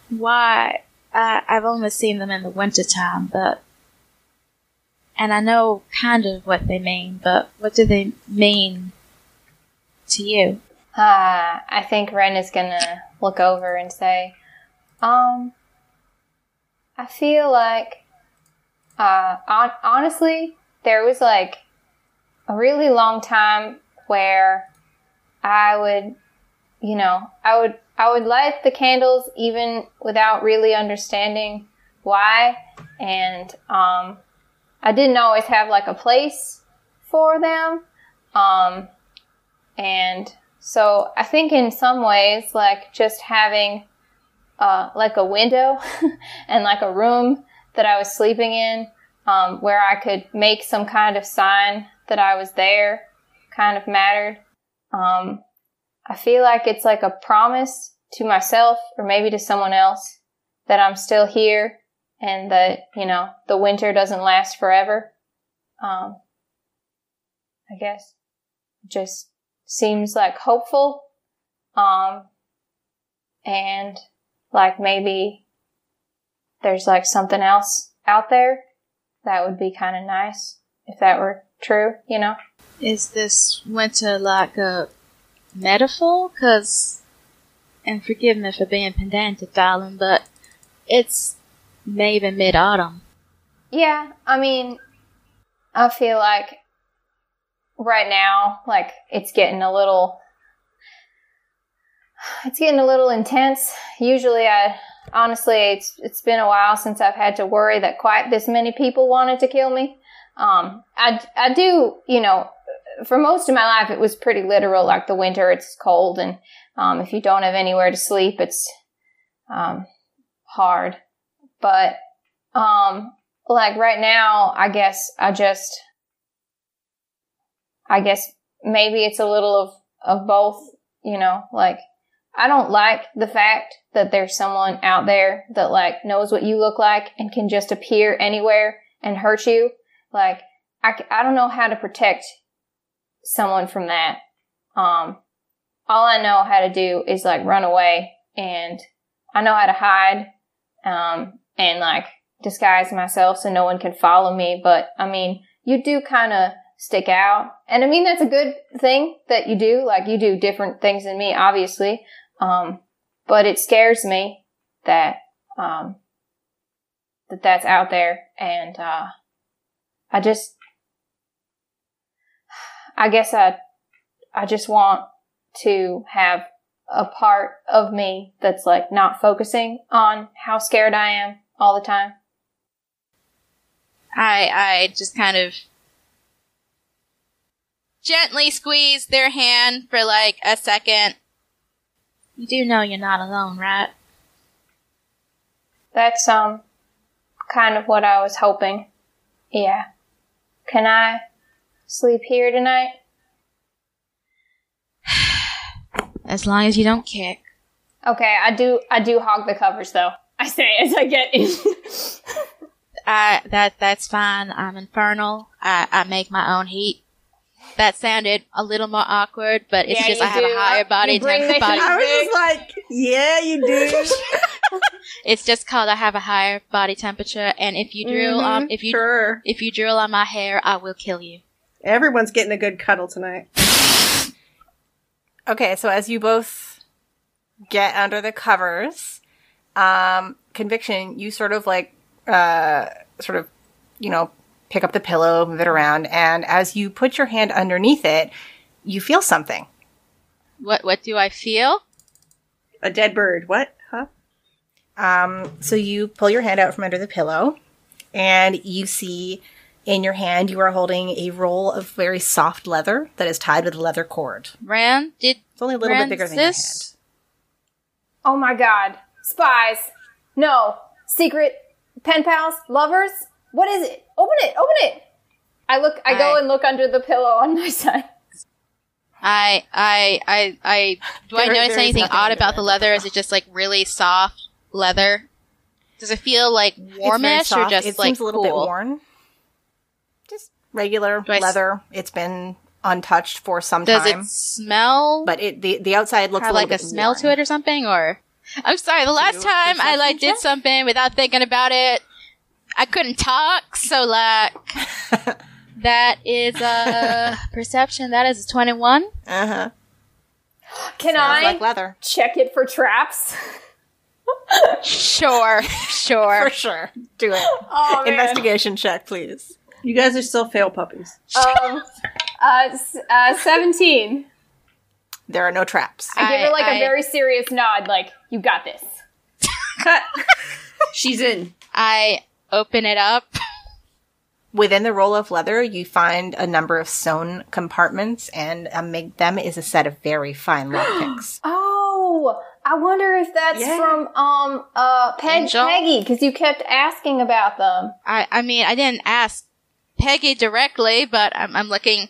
why I I've only seen them in the wintertime, but and I know kind of what they mean, but what do they mean to you? Uh, I think Ren is gonna look over and say, um, I feel like, uh, on- honestly, there was like a really long time where I would, you know, I would, I would light the candles even without really understanding why. And, um, I didn't always have like a place for them. Um, and so I think in some ways, like just having uh, like a window [laughs] and like a room that I was sleeping in, um, where I could make some kind of sign that I was there, kind of mattered. Um, I feel like it's like a promise to myself or maybe to someone else that I'm still here and that you know the winter doesn't last forever. Um, I guess just seems like hopeful um and like maybe there's like something else out there that would be kind of nice if that were true you know Is this winter like a metaphor? Cause, and forgive me for being pedantic, darling, but it's maybe mid-autumn. yeah i mean i feel like right now like it's getting a little it's getting a little intense. Usually i honestly it's it's been a while since i've had to worry that quite this many people wanted to kill me. Um i i do you know for most of my life it was pretty literal like the winter it's cold and um if you don't have anywhere to sleep it's um hard but um like right now i guess i just i guess maybe it's a little of of both you know like i don't like the fact that there's someone out there that like knows what you look like and can just appear anywhere and hurt you. Like I, I don't know how to protect someone from that. Um all i know how to do is like run away and i know how to hide. Um and like disguise myself so no one can follow me but i mean you do kind of stick out. And i mean that's a good thing that you do like you do different things than me obviously um but it scares me that um that that's out there, and uh, I just, I guess I, I just want to have a part of me that's like not focusing on how scared I am all the time. I I just kind of gently squeeze their hand for like a second. You do know you're not alone, right? That's um kind of what I was hoping. Yeah. Can I sleep here tonight? [sighs] As long as you don't kick. Okay, I do I do hog the covers though. I say as I get in. [laughs] I that that's fine. I'm infernal. I, I make my own heat. That sounded a little more awkward, but it's Yeah, just I have do. a higher body bring temp- the body. I was just like, yeah, you do. [laughs] It's just called I have a higher body temperature, and if you drill um if you sure. if you drill on my hair, I will kill you. Everyone's getting a good cuddle tonight. Okay, so as you both get under the covers, um, conviction, you sort of like, uh, sort of, you know, pick up the pillow, move it around, and as you put your hand underneath it, you feel something. What what do I feel? A dead bird. What? Huh? Um, so you pull your hand out from under the pillow, and you see in your hand you are holding a roll of very soft leather that is tied with a leather cord. Ran did It's only a little bit bigger than your hand. Oh my god. Spies. No. Secret pen pals? Lovers? What is it? Open it. Open it. I look I go and look under the pillow on my [laughs] side. I I I I do I notice anything odd about it. the leather? Is it just like really soft leather? Does it feel like warmish or soft. just it like seems a little bit cool? worn. Just regular Do I s- leather. It's been untouched for some Does time, it smell? but it the the outside looks have a little like a smell worn. to it or something? Or I'm sorry, the last time I like did check? something without thinking about it, I couldn't talk. So like [laughs] that is a perception. That is a twenty-one. Uh huh. Can Smells I like leather check it for traps? Sure, sure. [laughs] for sure. Do it. Oh. Investigation check, please. You guys are still fail puppies. um uh, uh 17. There are no traps. I, give her like a I- very serious nod like you got this. [laughs] She's in. I open it up. Within the roll of leather, you find a number of sewn compartments, and among them is a set of very fine lockpicks. [gasps] Oh, I wonder if that's Yeah. from um uh Peg- Peggy because you kept asking about them. I I mean I didn't ask Peggy directly, but I'm I'm looking.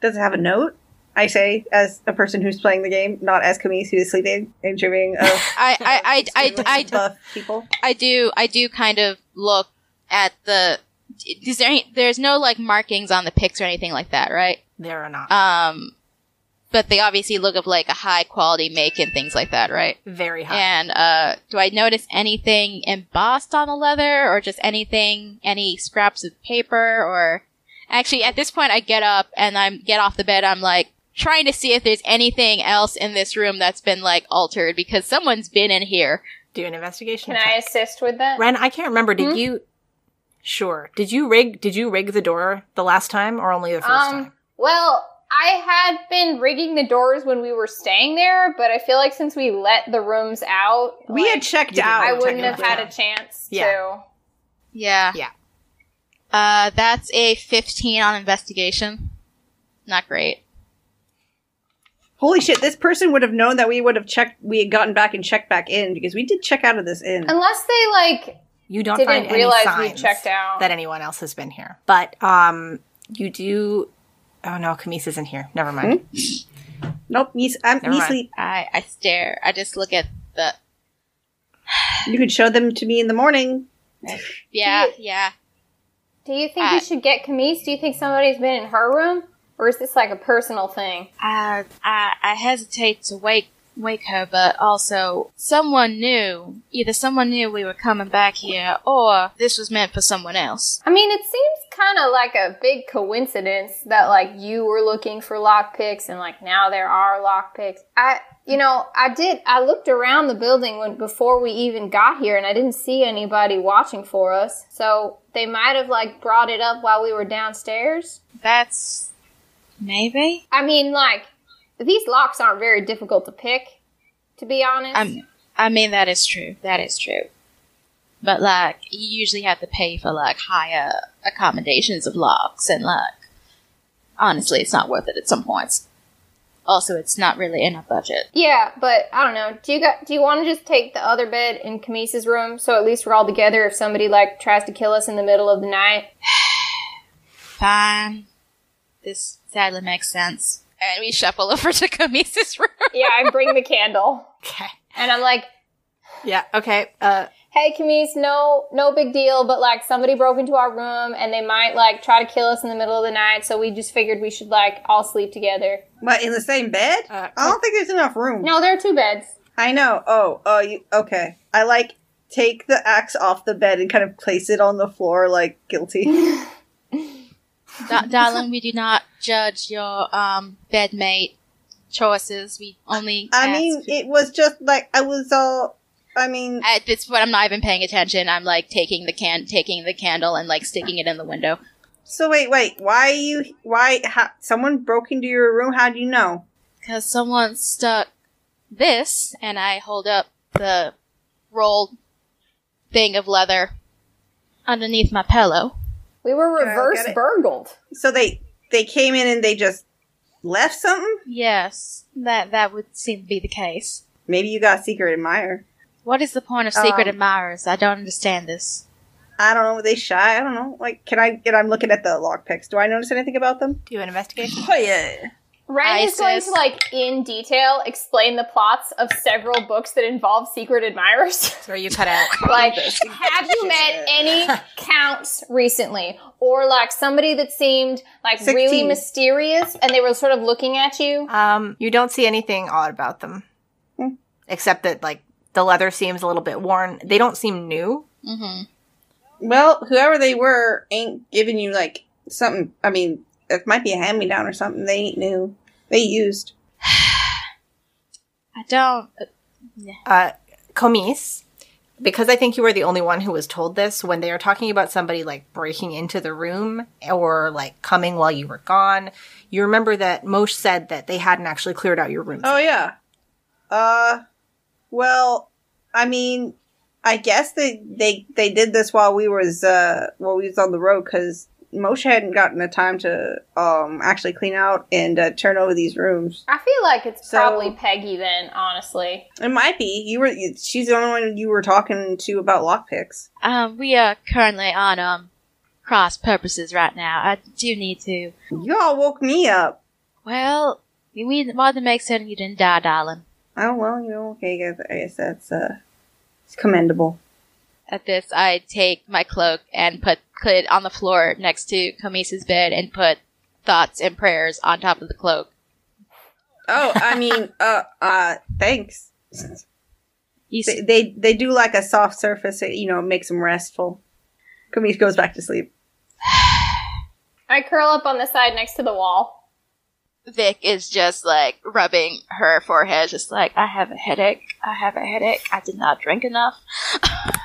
Does it have a note? I say, as a person who's playing the game, not as Camise who is sleeping and dreaming of I I I [laughs] I, I, [laughs] buff people. I do I do kind of look at the. Is there any, there's no like markings on the pics or anything like that, right? There are not. Um, but they obviously look of like a high quality make and things like that, right? very high. And uh, do I notice anything embossed on the leather, or just anything, any scraps of paper, or actually at this point I get up and I get off the bed. I'm like trying to see if there's anything else in this room that's been like altered because someone's been in here. Do an investigation Can check. I assist with that? Ren, I can't remember. Did Hmm? you? Sure. Did you rig? Did you rig the door the last time, or only the first um, time? well, I had been rigging the doors when we were staying there, but I feel like since we let the rooms out, We like, had checked out. I wouldn't have had yeah. a chance Yeah. to. Yeah. Yeah. Uh, that's a 15 on investigation. Not great. Holy shit! This person would have known that we would have checked. We had gotten back and checked back in because we did check out of this inn. Unless they like You don't didn't any realize we signs checked out. that anyone else has been here, but um, you do. Oh no, Camise isn't here. Never mind. Nope, me, I'm, Never me mind. sleep. I, I stare. I just look at the. You could show them to me in the morning. Yeah, yeah. Do you think Uh, we should get Camise? Do you think somebody's been in her room? Or is this like a personal thing? I, I, I hesitate to wake wake her, but also someone knew. Either someone knew we were coming back here, or this was meant for someone else. I mean, it seems kind of like a big coincidence that like you were looking for lockpicks and like now there are lockpicks. I You know, I did. I looked around the building when before we even got here, and I didn't see anybody watching for us. So they might have like brought it up while we were downstairs. That's maybe. I mean, like these locks aren't very difficult to pick, to be honest. I'm, I mean, that is true. That is true. But like, you usually have to pay for like higher accommodations of locks, and like, honestly, it's not worth it at some points. Also, it's not really in our budget. yeah, but I don't know. Do you got? Do you want to just take the other bed in Camise's room, so at least we're all together if somebody like tries to kill us in the middle of the night? [sighs] Fine. This sadly makes sense. And we shuffle over to Camise's room. [laughs] Yeah, I bring the candle, Okay. and I'm like, Yeah. Okay. Uh, hey Camise, no no big deal, but like somebody broke into our room and they might like try to kill us in the middle of the night, so we just figured we should like all sleep together. But in the same bed? Uh, I don't think there's enough room. No, there are two beds. I know. Oh, oh, you okay? I like take the axe off the bed and kind of place it on the floor, like guilty. [laughs] Da- darling, we do not judge your um bedmate choices. We only. I ask- mean, it was just like I was all. I mean, at this point, I'm not even paying attention. I'm like taking the can, taking the candle, and like sticking it in the window. so wait, wait. Why you? Why? Ha, someone broke into your room? How do you know? Cause someone stuck this, and I hold up the rolled thing of leather underneath my pillow. We were reverse get burgled. So they they came in and they just left something. Yes, that that would seem to be the case. Maybe you got a secret admirer. What is the point of secret Um, admirers? I don't understand this. I don't know. Were they shy? I don't know. Like, can I? And I'm looking at the lockpicks. Do I notice anything about them? do an investigation. Oh yeah. Ren is going to like in detail explain the plots of several books that involve secret admirers. So you cut out. [laughs] like, have you met any [laughs] counts recently, or like somebody that seemed like really mysterious, and they were sort of looking at you? Um, you don't see anything odd about them, Hmm. except that like the leather seems a little bit worn. They don't seem new. Mm-hmm. Well, whoever they were ain't giving you like something. I mean, it might be a hand me down or something. They ain't new. They used. [sighs] I don't. Uh, Camise, because I think you were the only one who was told this, when they are talking about somebody like breaking into the room or like coming while you were gone, you remember that Moshe said that they hadn't actually cleared out your rooms. Oh yeah. Uh, well, I mean, I guess they they they did this while we was uh while we was on the road because Moshe hadn't gotten the time to um actually clean out and uh, turn over these rooms. I feel like it's So- probably Peggy then, honestly. It might be you were. you- She's the only one you were talking to about lockpicks. Um, we are currently on um cross purposes right now. I do need to. You all woke me up. Well, we want to make certain you didn't die, darling. Oh well, you know, okay, I guess, I guess that's uh, it's commendable. At this, I take my cloak and put put it on the floor next to Camise's bed and put thoughts and prayers on top of the cloak. Oh, I [laughs] mean, uh, uh, thanks. You s- They, they they do like a soft surface, you know, makes them restful. Camise goes back to sleep. I curl up on the side next to the wall. Vic is just like rubbing her forehead, just like, I have a headache. I have a headache. I did not drink enough. [laughs]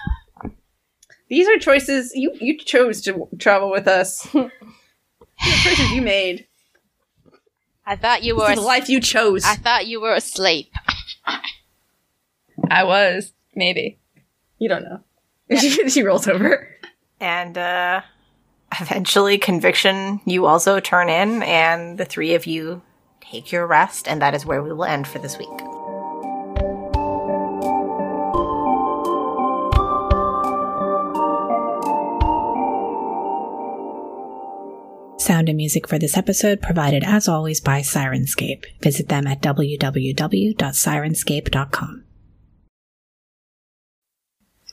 These are choices you you chose to travel with us. [laughs] These are choices you made. I thought you This were. is the life you chose. I thought you were asleep. I was maybe. You don't know. she, [laughs] she rolls over. And uh, eventually, conviction, you also turn in, and the three of you take your rest, and that is where we will end for this week. Sound and music for this episode provided as always by Syrinscape. Visit them at www.syrinscape.com.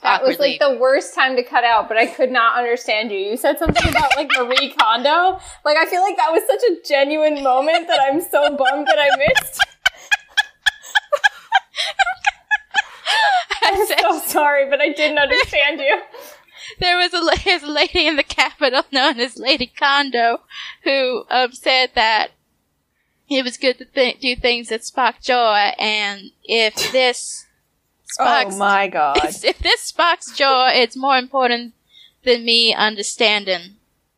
That was like the worst time to cut out, but I could not understand you. You said something about like Marie Kondo. Like I feel like that was such a genuine moment that I'm so bummed that I missed. [laughs] I'm so sorry, but I didn't understand you. There was a, la- [laughs] there's a lady in the capital known as Lady Kondo who um, said that it was good to th- do things that spark joy, and if [laughs] this sparks, oh my [laughs] god. if this sparks joy, it's more important than me understanding